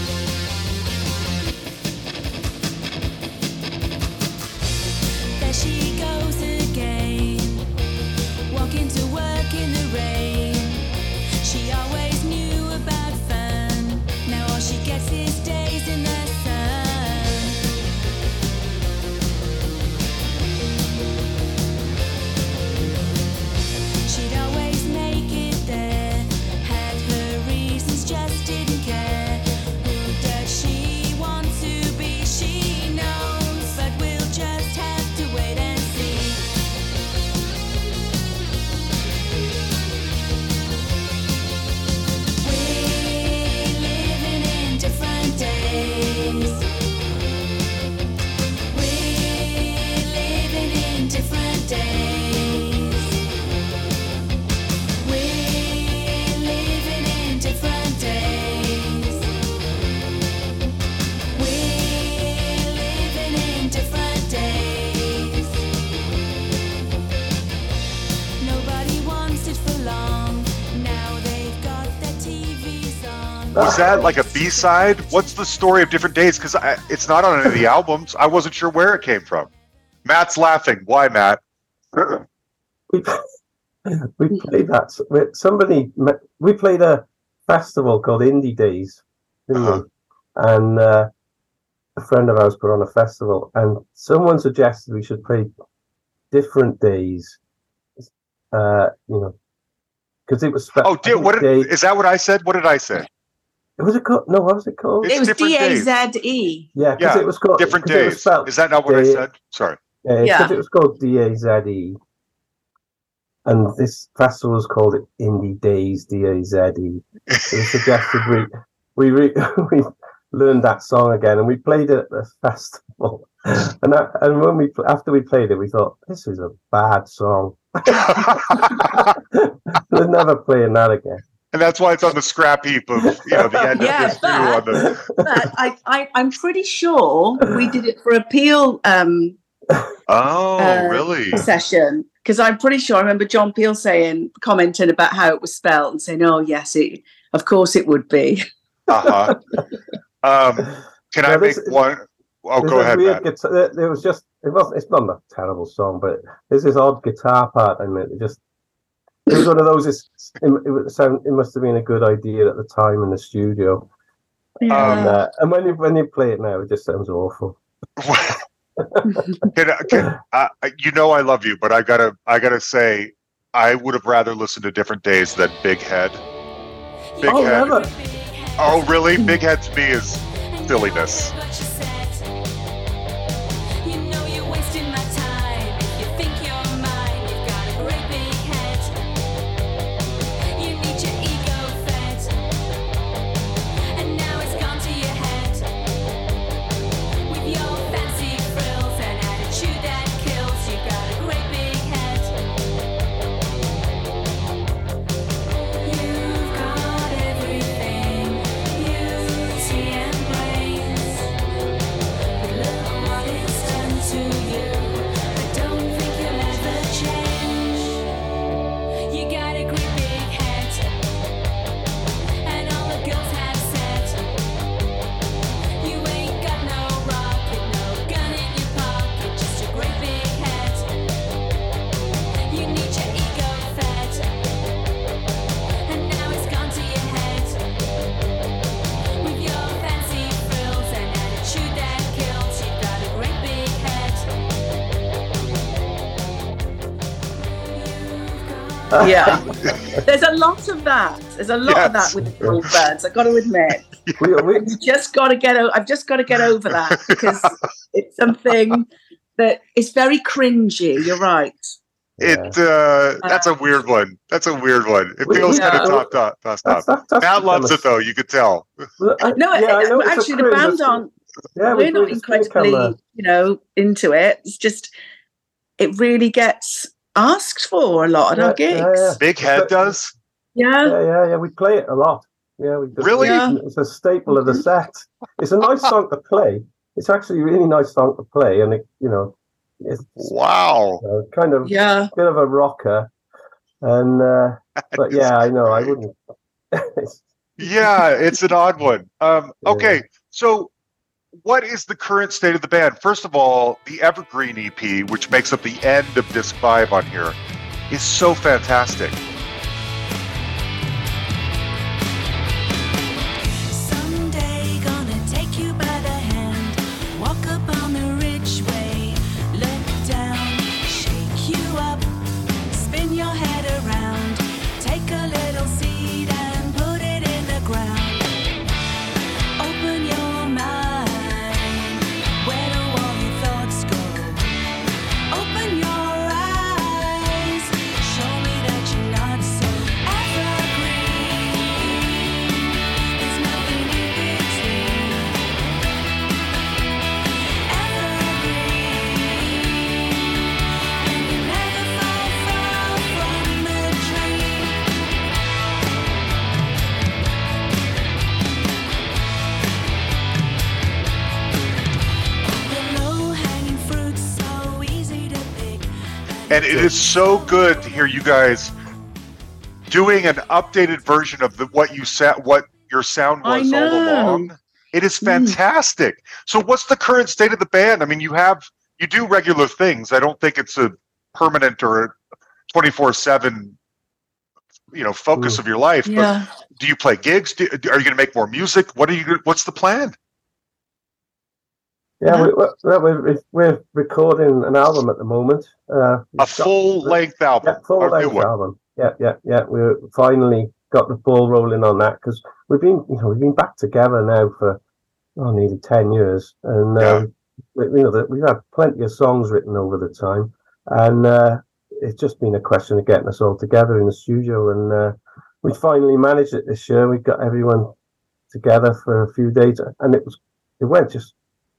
Was that like a B side? What's the story of Different Days? Because it's not on any of the albums. I wasn't sure where it came from. Matt's laughing. Why, Matt? we, we played that. we- Somebody we played a festival called Indie Days, Uh-huh. And uh, a friend of ours put on a festival, and someone suggested we should play different days. Uh, you know, because it was. spe- Oh, dear. What did, is that? What I said? What did I say? Was it called? No, what was it called? It's it was different D A days. Z E. yeah, because yeah, it was called different it was Days. spelled- Is that not what I said? Sorry. Yeah, Yeah. because it was called D A Z E, and this festival was called it Indie Days D A Z E. It was suggested we we re, we learned that song again, and we played it at the festival. And I, and when we after we played it, we thought this is a bad song. We're never playing that again. And that's why it's on the scrap heap of you know the end Yeah, of this too on but- the But I, I, I'm pretty sure we did it for a Peel um, oh Uh, really session because I'm pretty sure I remember John Peel saying, commenting about how it was spelled and saying, "Oh yes, it, of course it would be." uh-huh um can i Now, make this- one oh There's go ahead weird guitar, there, there was just it wasn't it's not a terrible song, but there's this odd guitar part in it. It just it was one of those. It's, it, it, sound, it must have been a good idea at the time in the studio, and, Um, uh, and when you when you play it now, it just sounds awful. can, can, uh, you know i love you but i gotta i gotta say i would have rather listened to different days than big head big oh, head never. oh really big head to me is silliness Yeah. There's a lot of that. There's a lot of that with the Goldbergs. I've got to admit. We, we, just got to get. O- I've just got to get over that because it's something that is very cringy. You're right. It uh, uh, that's a weird one. That's a weird one. It feels Yeah. kind of top top top that's, top. that's, that's Matt loves it though. You could tell. I, uh, No, yeah, I uh, know actually, the cringe, band it's- aren't. Yeah, we're we- not incredibly, you know, into it. It's just it really gets asked for a lot at Yeah, our gigs. yeah, yeah. Big Head does. Yeah. Yeah, yeah, yeah. We play it a lot. Yeah, we do. Really? Yeah. It's a staple of the set. It's a nice song to play. It's actually a really nice song to play, and it, you know, it's Wow. uh, kind of Yeah. bit of a rocker. And uh, but yeah, I know I wouldn't. Yeah, it's an odd one. Um, Yeah. okay, so what is the current state of the band? First of all, the Evergreen EP, which makes up the end of disc five on here, is so fantastic. So good to hear you guys doing an updated version of the what you sa- what your sound was all along. It is Mm. fantastic. So what's the current state of the band? I mean, you have you do regular things. I don't think it's a permanent or 24/7 you know focus Mm. of your life, but do you play gigs? Do, are you going to make more music? What are you what's the plan? Yeah, we, we're, we're we're recording an album at the moment. Uh, A we've got- full length album. Yeah, full length album. Yeah, yeah, yeah. We're finally got the ball rolling on that because we've been, you know, we've been back together now for oh, nearly ten years, and uh, we, you know, that we've had plenty of songs written over the time, and uh, it's just been a question of getting us all together in the studio, and uh, we finally managed it this year. We got everyone together for a few days, and it was, it went just.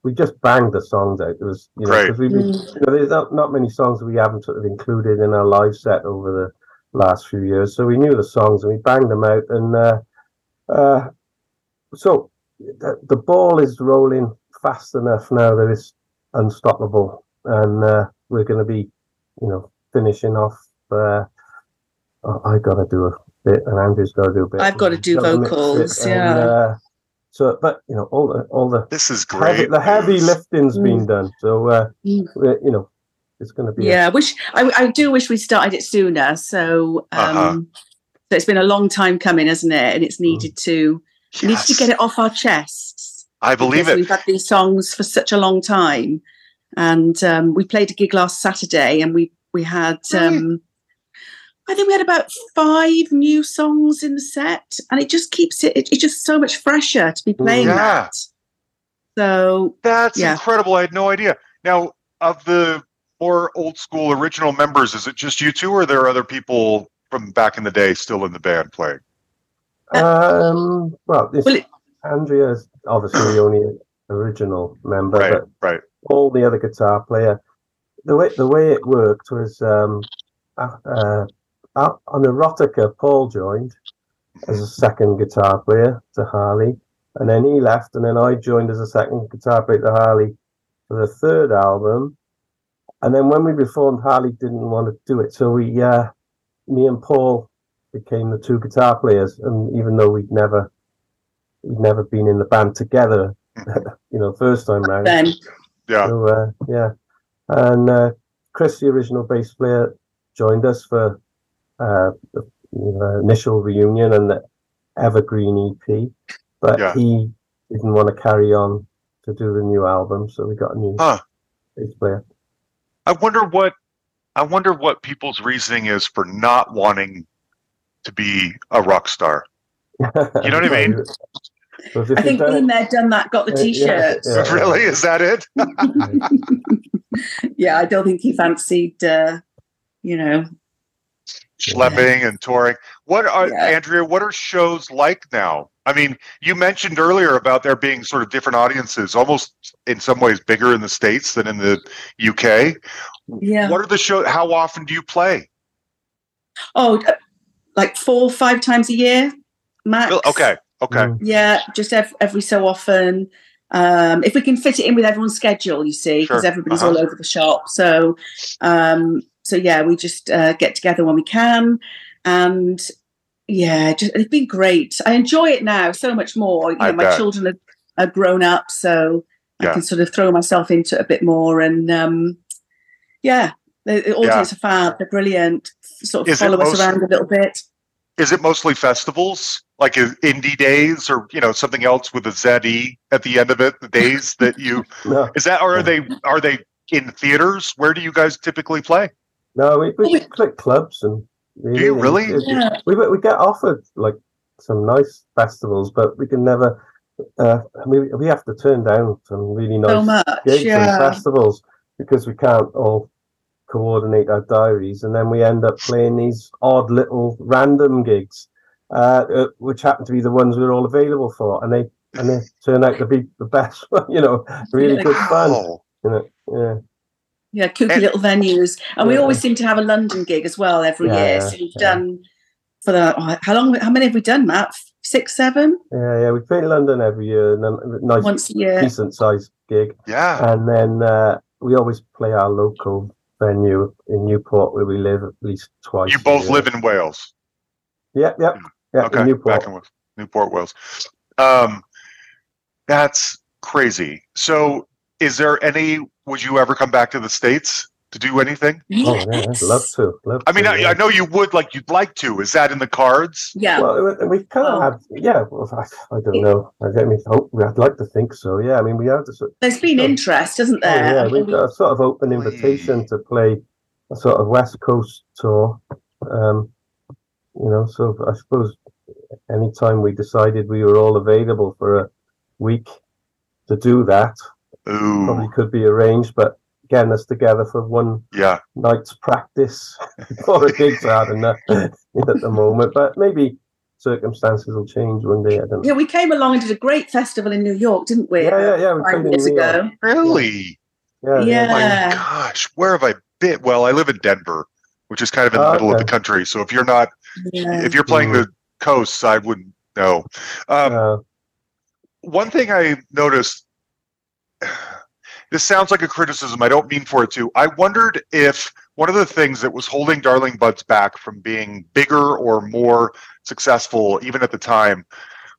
We just banged the songs out. It was, you know, Great. 'cause we've been, Mm. you know, there's not, not many songs we haven't sort of included in our live set over the last few years. So we knew the songs and we banged them out. And uh, uh, so the, the ball is rolling fast enough now that it's unstoppable. And uh, we're going to be, you know, finishing off. Uh, oh, I got to do a bit, and Andrea's got to do a bit. I've gotta do Gotta vocals, and, yeah. uh, so, but you know, all the all the This is heavy, great. the heavy news. lifting's been done. So, uh, Mm. you know, it's going to be. a- Yeah, wish I, I do wish we started it sooner. So, um, Uh-huh. so it's been a long time coming, hasn't it? And it's needed to we needed to get it off our chests. I believe it. We've had these songs for such a long time, and um, we played a gig last Saturday, and we we had. Really? Um, I think we had about five new songs in the set, and it just keeps it. it it's just so much fresher to be playing Yeah. that. So That's Yeah. incredible. I had no idea. Now, of the more old school original members, is it just you two, or are there other people from back in the day still in the band playing? Um. Well, this, Well, it- Andrea's obviously the only original member, Right, but right. all the other guitar player. The way the way it worked was um, uh, uh, uh, on Erotica, Paul joined as a second guitar player to Harley, and then he left, and then I joined as a second guitar player to Harley for the third album. And then when we reformed, Harley didn't want to do it, so we, uh, me and Paul, became the two guitar players. And even though we'd never, we'd never been in the band together, you know, first time round. then Yeah. So, uh, yeah. And uh, Chris, the original bass player, joined us for uh, the you know, initial reunion and the Evergreen EP, but Yeah. he didn't want to carry on to do the new album, so we got a new Huh. bass player. I wonder what I wonder what people's reasoning is for not wanting to be a rock star. You know what I mean? I think been there, done that, got the Uh, yeah, t-shirt. yeah. really? Is that it? yeah, I don't think he fancied, uh, you know. Schlepping and touring. What are Yeah. Andrea? What are shows like now? I mean, you mentioned earlier about there being sort of different audiences, almost in some ways bigger in the states than in the UK. Yeah. What are the shows? How often do you play? Oh, uh, like four, five times a year, max. Okay, okay. Mm. Yeah, just ev- every so often. Um, if we can fit it in with everyone's schedule, you see, because Sure. everybody's Uh-huh. all over the shop. So, um, so yeah, we just uh, get together when we can, and yeah, just, it's been great. I enjoy it now so much more. You know, my bet. children are, are grown up, so Yeah. I can sort of throw myself into it a bit more. And um, yeah, the, the audience are fab. They're brilliant. Sort of Is it follow us most- around a little bit. Is it mostly festivals, like indie days, or you know something else with a ZE at the end of it? The days that you No, is that, or are they are they in theaters? Where do you guys typically play? No, we, we click clubs and Really, Do you really? it- it- Yeah. we we get offered like some nice festivals, but we can never. Uh, we we have to turn down some really nice So much. gigs and festivals because we can't all coordinate our diaries, and then we end up playing these odd little random gigs, uh, uh, which happen to be the ones we're all available for, and they and they turn out to be the best. You know, really Yeah. good fun. Wow. You know, yeah. Yeah, kooky And- little venues, and we always seem to have a London gig as well every Yeah, year. So we've yeah. done for the oh, how long? How many have we done, Matt? Six, seven, Yeah, yeah, we play in London every year, and then nice, once a year. decent sized gig. Yeah. And then uh, we always play our local venue in Newport, where we live at least twice. You a both year. live in Wales. Yeah, yeah, yeah. Okay. in Newport. Back in Newport, Wales. Um, that's crazy. So, is there any? Would you ever come back to the states to do anything? Oh yeah, I'd Yes. love to. Love I mean, to, I, yeah. I know you would. Like, you'd like to. Is that in the cards? Yeah, Well, we- we kind of Oh. had, yeah. Well, I, I don't know. I mean, hope, I'd like to think so. Yeah, I mean, we have to. Sort there's been Oh. interest, isn't oh, there? yeah, we've got a sort of open invitation to play a sort of West Coast tour. Um, you know, so I suppose anytime we decided we were all available for a week to do that, probably could be arranged. But getting us together for one yeah. night's practice before a gig's hard enough at the moment. But maybe circumstances will change one day. I don't know. yeah, we came along and did a great festival in New York, didn't we? Yeah, yeah, yeah. We Five played years ago. Really? Yeah, Yeah. My Yeah. gosh, where have I been? Well, I live in Denver, which is kind of in the Oh, middle of the country. So if you're not, Yeah. if you're playing the coasts, I wouldn't know. Um, Uh, one thing I noticed this sounds like a criticism. I don't mean for it to. I wondered if one of the things that was holding Darling Buds back from being bigger or more successful, even at the time,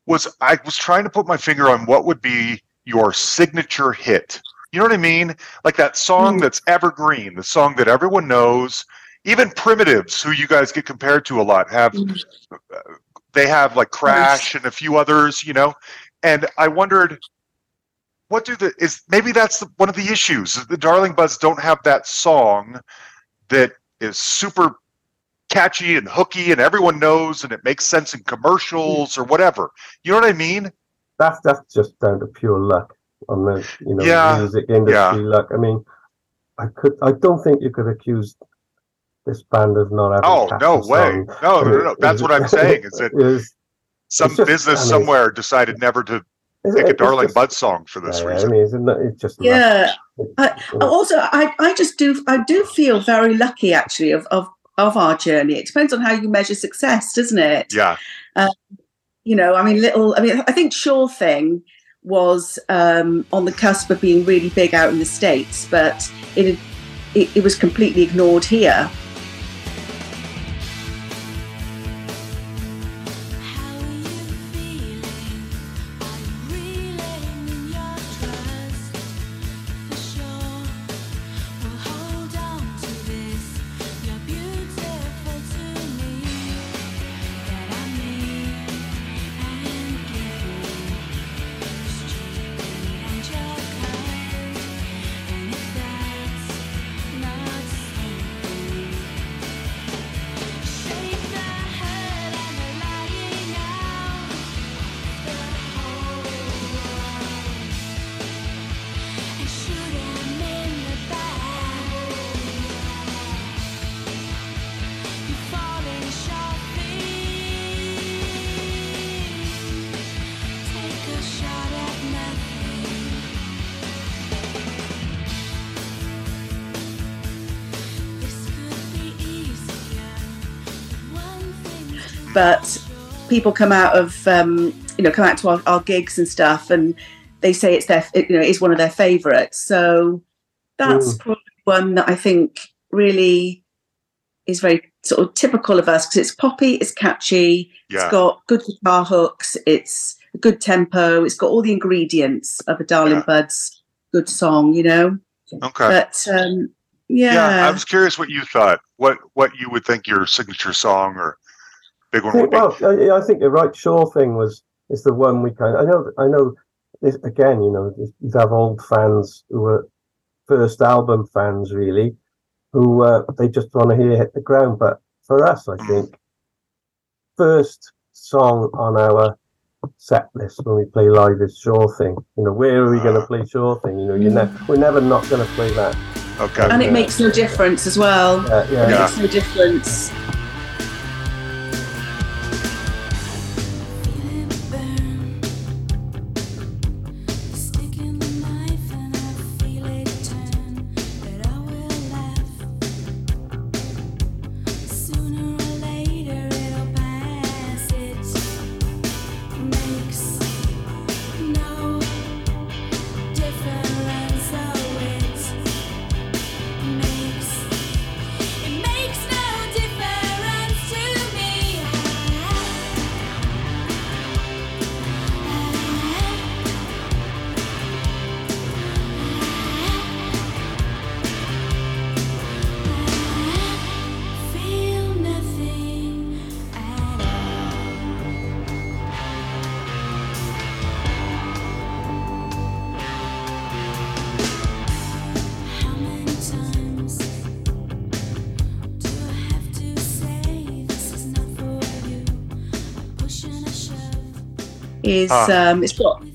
was I was trying to put my finger on what would be your signature hit. You know what I mean? Like that song Mm. that's evergreen, the song that everyone knows. Even Primitives, who you guys get compared to a lot, have Mm. they have like Crash and a few others, you know. And I wondered, what do the is maybe that's the, one of the issues. The Darling Buds don't have that song that is super catchy and hooky, and everyone knows, and it makes sense in commercials or whatever. You know what I mean? that's that's just down to pure luck on the you know Yeah, music industry luck. I mean, I could I don't think you could accuse this band of not having. Oh no way! No, no, no, no. That's what I'm saying. Is that is- some just- business I mean, somewhere decided never to pick a it's Darling just- Bud song for this yeah, yeah, I reason? mean, isn't it, it's just. Yeah. Yeah. Also, I, I just do I do feel very lucky actually of, of of our journey. It depends on how you measure success, doesn't it? Yeah, You know, I mean, little. I mean, I think Sure Thing was um, on the cusp of being really big out in the states, but it it, it was completely ignored here. People come out of um, you know come out to our, our gigs and stuff, and they say it's their you know it's one of their favourites. So that's Mm. probably one that I think really is very sort of typical of us because it's poppy, it's catchy, Yeah. it's got good guitar hooks, it's a good tempo, it's got all the ingredients of a Darling Yeah. Buds good song, you know. Okay. But um, yeah, yeah, I was curious what you thought. What what you would think your signature song or big I one would think, be. well, I, I think the right sure thing was is the one we kind. Of, I know, I know. This, again, you know, you have old fans who were first album fans, really, who uh, they just want to hear hit the ground. But for us, I think first song on our set list when we play live is Sure Thing. You know, where are we going Ah. to play Sure Thing? You know, you ne- we're never not going to play that. Okay. and it Yeah. makes no difference as well. Uh, yeah, It Yeah. makes no difference. Is Ah. um, it's got it.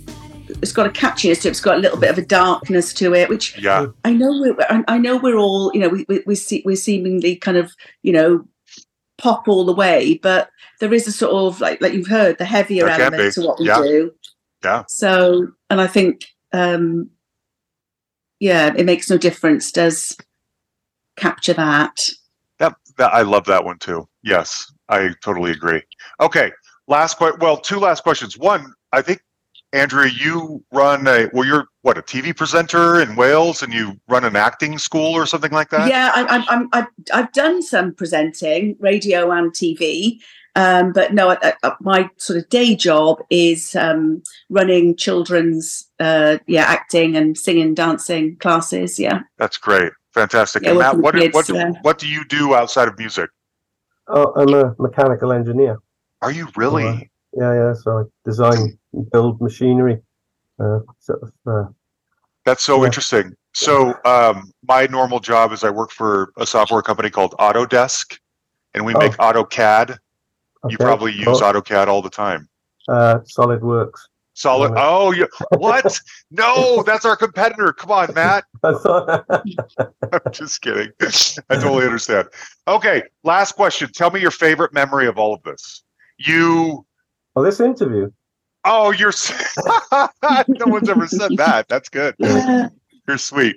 it's got a catchiness to it. It's got a little bit of a darkness to it, which Yeah. I know we're I- I know we're all you know we we we see we're seemingly kind of you know pop all the way, but there is a sort of like like you've heard the heavier There element to what we Yeah. do. Yeah. So and I think um yeah, it makes no difference. Does capture that? That, that I love that one too. Yes, I totally agree. Okay, last question. Well, two last questions. One, I think Andrea, you run a well. You're what a TV presenter in Wales, and you run an acting school or something like that. Yeah, I, I, I'm, I've, I've done some presenting, radio and TV, um, but no, I, I, my sort of day job is um, running children's, uh, yeah, acting and singing, dancing classes. Yeah, That's great, fantastic. Yeah, and Matt, what do, kids, what do, yeah. what do you do outside of music? Oh, I'm a mechanical engineer. Are you really? Yeah, yeah. So I design, build machinery. Uh, sort of. Uh, That's so Yeah. interesting. So, um, my normal job is I work for a software company called Autodesk, and we Oh. make AutoCAD. You probably use Oh, AutoCAD all the time. uh, SolidWorks. Solid. Oh, you, what? no, that's our competitor. Come on, Matt. I'm just kidding. I totally understand. Okay, last question. Tell me your favorite memory of all of this. You. Well, this interview. Oh, you're. no one's ever said that. That's good. yeah. You're sweet.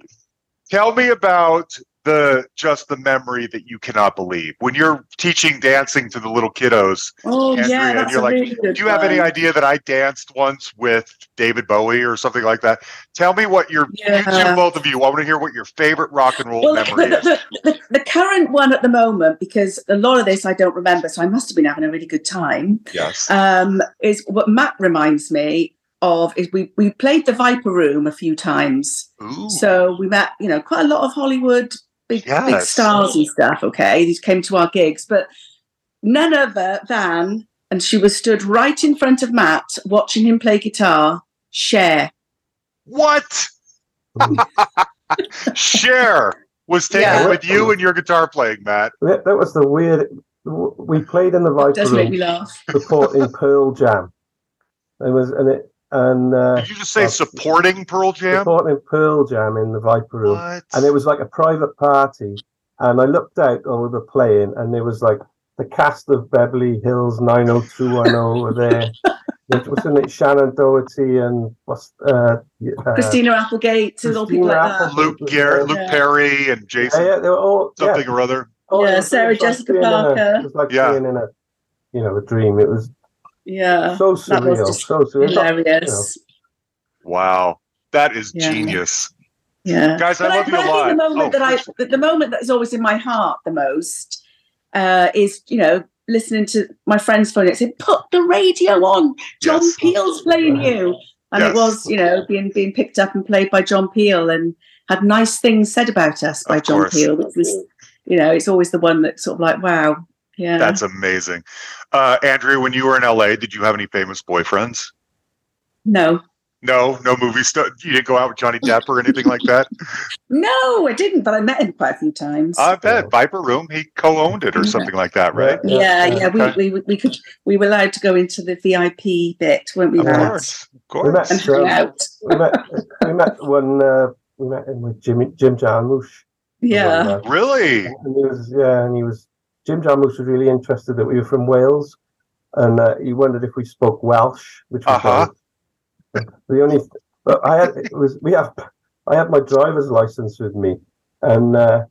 Tell me about the just the memory that you cannot believe when you're teaching dancing to the little kiddos. Oh, Andrea, yeah. and you're like, really Do you have any idea that I danced once with David Bowie or something like that? Tell me what your yeah. you two, both of you. I want to hear what your favorite rock and roll Well, memory the, is. the, the, the current one at the moment, because a lot of this I don't remember, so I must have been having a really good time. Yes. um, is what Matt reminds me of is we we played the Viper Room a few times. Ooh. So we met, you know, quite a lot of Hollywood big big stars and stuff. Okay, these came to our gigs, but none other than, and she was stood right in front of Matt watching him play guitar. Cher. What? Cher was taken Yeah. with you and your guitar playing, Matt. That, that was the weird. We played in the That Viper does make Room me laugh. supporting Pearl Jam. It was and it and uh, Did you just say well, supporting Pearl Jam? supporting Pearl Jam in the Viper Room. What? and it was like a private party. And I looked out when we were playing, and there was like the cast of Beverly Hills 90210 were there. It wasn't it Shannen Doherty and what's uh, uh, Christina Applegate, and all people Christina like that. Luke Garrett, Luke Yeah. Perry, and Jason yeah, they were all yeah. something or other. Oh, Yeah, Sarah it like Jessica a- Parker. it was like Yeah. being in a, you know a dream. It was Yeah. so that was surreal, just so surreal. hilarious. Wow. That is Yeah. genius. Yeah. Guys, I But love you but a I lot. The moment Oh, that I, please. the, the moment that is always in my heart the most, uh, is you know listening to my friends phone and saying, "Put the radio on, John Yes. Peel's playing you," and Yes. it was you know being being picked up and played by John Peel and had nice things said about us by Of John course. Peel, which was you know it's always the one that's sort of like wow, yeah. That's amazing. Uh, Andrea, when you were in LA, did you have any famous boyfriends? no, No, no movie stuff. You didn't go out with Johnny Depp or anything like that. no, I didn't, but I met him quite a few times. I bet Viper Room. He co-owned it or something like that, right? yeah, yeah, Okay. we, we we could we were allowed to go into the VIP bit, weren't we? Of lads? course, of We met, and hang um, out. we met we met when uh, we met him with Jimmy Jim Jarmusch. Yeah. One, uh, Really? And he was, yeah, and he was, Jim Jarmusch was really interested that we were from Wales. And uh, he wondered if we spoke Welsh, which was Uh-huh. great. the only, but I had, it was, we have, I had my driver's license with me. And uh,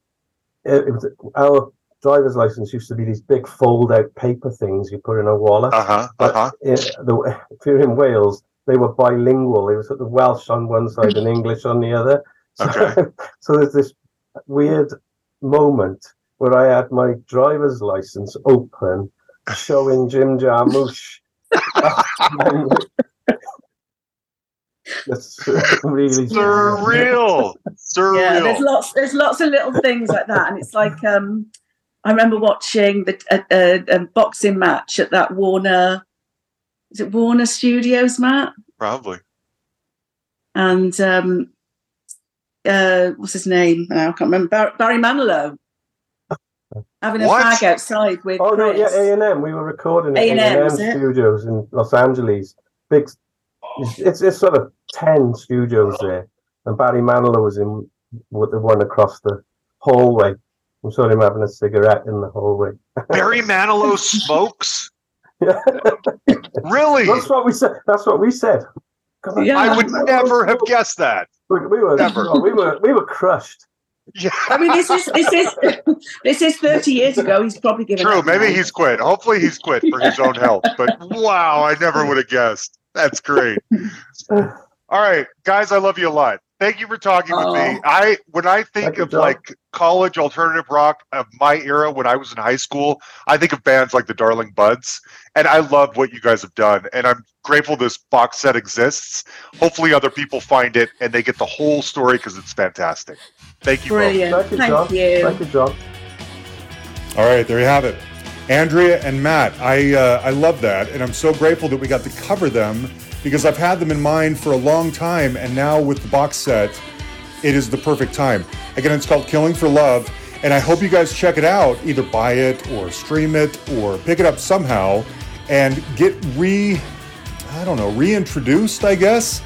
it, it was, our driver's license used to be these big fold out paper things you put in a wallet. Uh huh. Uh But huh. it- the, if you're in Wales, they were bilingual. They were sort of Welsh on one side and English on the other. So, Okay. so there's this weird moment where I had my driver's license open, showing Jim Jarmusch. That's really Surreal. Surreal. Yeah, there's lots there's lots of little things like that, and it's like um, I remember watching the a, a, a boxing match at that Warner, is it Warner Studios, Matt? Probably. And um, uh, what's his name? I can't remember. Bar- Barry Manilow having a What? fag outside with Oh no, yeah, A and M. We were recording at A A&M, and M was it? studios in Los Angeles. Big, it's it's sort of ten studios there, and Barry Manilow was in with the one across the hallway. i'm saw him having a cigarette in the hallway. Barry Manilow smokes. Yeah. Really? That's what we said. That's what we said. Yeah. I would never have guessed that. We, we were Never. we were we were crushed. Yeah. I mean, this is this is this is 30 years ago. He's probably given True. up Maybe he's quit. Hopefully he's quit for his own health. But wow, I never would have guessed. That's great. All right, guys, I love you a lot. Thank you for talking with me. Oh. I when I think Thank of John. like college alternative rock of my era when I was in high school, I think of bands like the Darling Buds, and I love what you guys have done. And I'm grateful this box set exists. Hopefully, other people find it and they get the whole story because it's fantastic. Thank you. both. brilliant. Thank you, Thank John. you. Thank you, John. All right, there you have it. Andrea and Matt, I uh, I love that, and I'm so grateful that we got to cover them because I've had them in mind for a long time, and now with the box set, it is the perfect time. Again, it's called Killing for Love, and I hope you guys check it out. Either buy it or stream it or pick it up somehow, and get re I don't know reintroduced, I guess,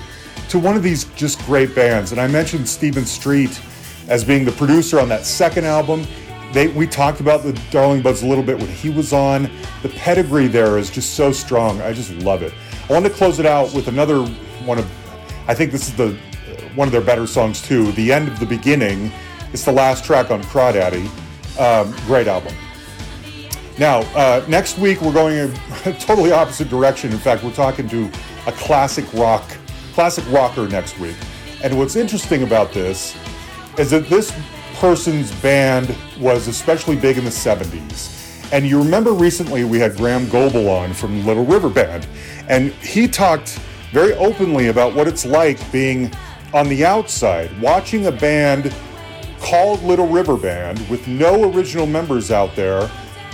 to one of these just great bands. And I mentioned Stephen Street as being the producer on that second album. They, we talked about the Darling Buds a little bit when he was on. The pedigree there is just so strong. I just love it. I want to close it out with another one of, I think this is the one of their better songs too. The End of the Beginning. It's the last track on Crawdaddy. Um, great album. Now, uh, next week we're going in a totally opposite direction. In fact, we're talking to a classic rock, classic rocker next week. And what's interesting about this is that this person's band was especially big in the 70s. And you remember recently we had Graeham Goble on from Little River Band, and he talked very openly about what it's like being on the outside, watching a band called Little River Band with no original members out there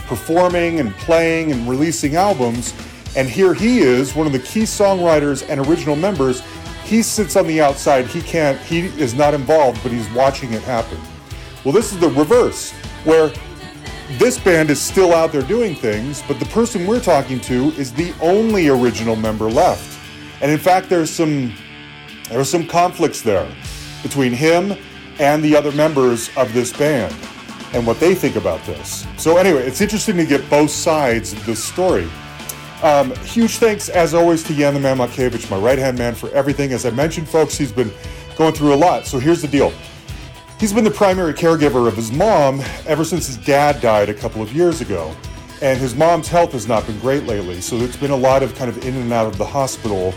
performing and playing and releasing albums. And here he is, one of the key songwriters and original members. He sits on the outside. He can't, he is not involved, but he's watching it happen. Well, this is the reverse, where this band is still out there doing things, but the person we're talking to is the only original member left. And in fact, there's some there are some conflicts there between him and the other members of this band and what they think about this. So anyway, it's interesting to get both sides of this story. Um, huge thanks, as always, to Jan the Man Makevich, my right-hand man, for everything. As I mentioned, folks, he's been going through a lot. So here's the deal. He's been the primary caregiver of his mom ever since his dad died a couple of years ago. and his mom's health has not been great lately. So it's been a lot of kind of in and out of the hospital.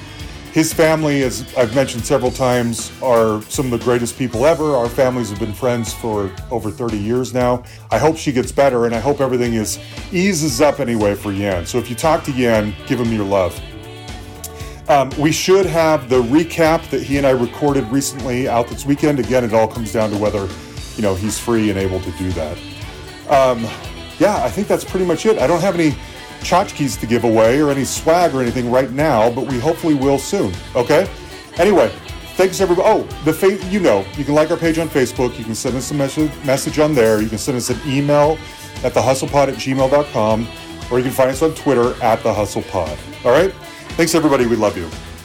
His family, as I've mentioned several times, are some of the greatest people ever. Our families have been friends for over 30 years now. I hope she gets better, and I hope everything is eases up anyway for Yan. So if you talk to Yan, give him your love. Um, we should have the recap that he and I recorded recently out this weekend. Again, it all comes down to whether, you know, he's free and able to do that. Um, yeah, I think that's pretty much it. I don't have any tchotchkes to give away or any swag or anything right now, but we hopefully will soon. Okay. Anyway, thanks everybody. Oh, the fa- you know, you can like our page on Facebook. You can send us a message message on there. You can send us an email at thehustlepod at gmail.com or you can find us on Twitter at thehustlepod. All right. Thanks everybody. We love you.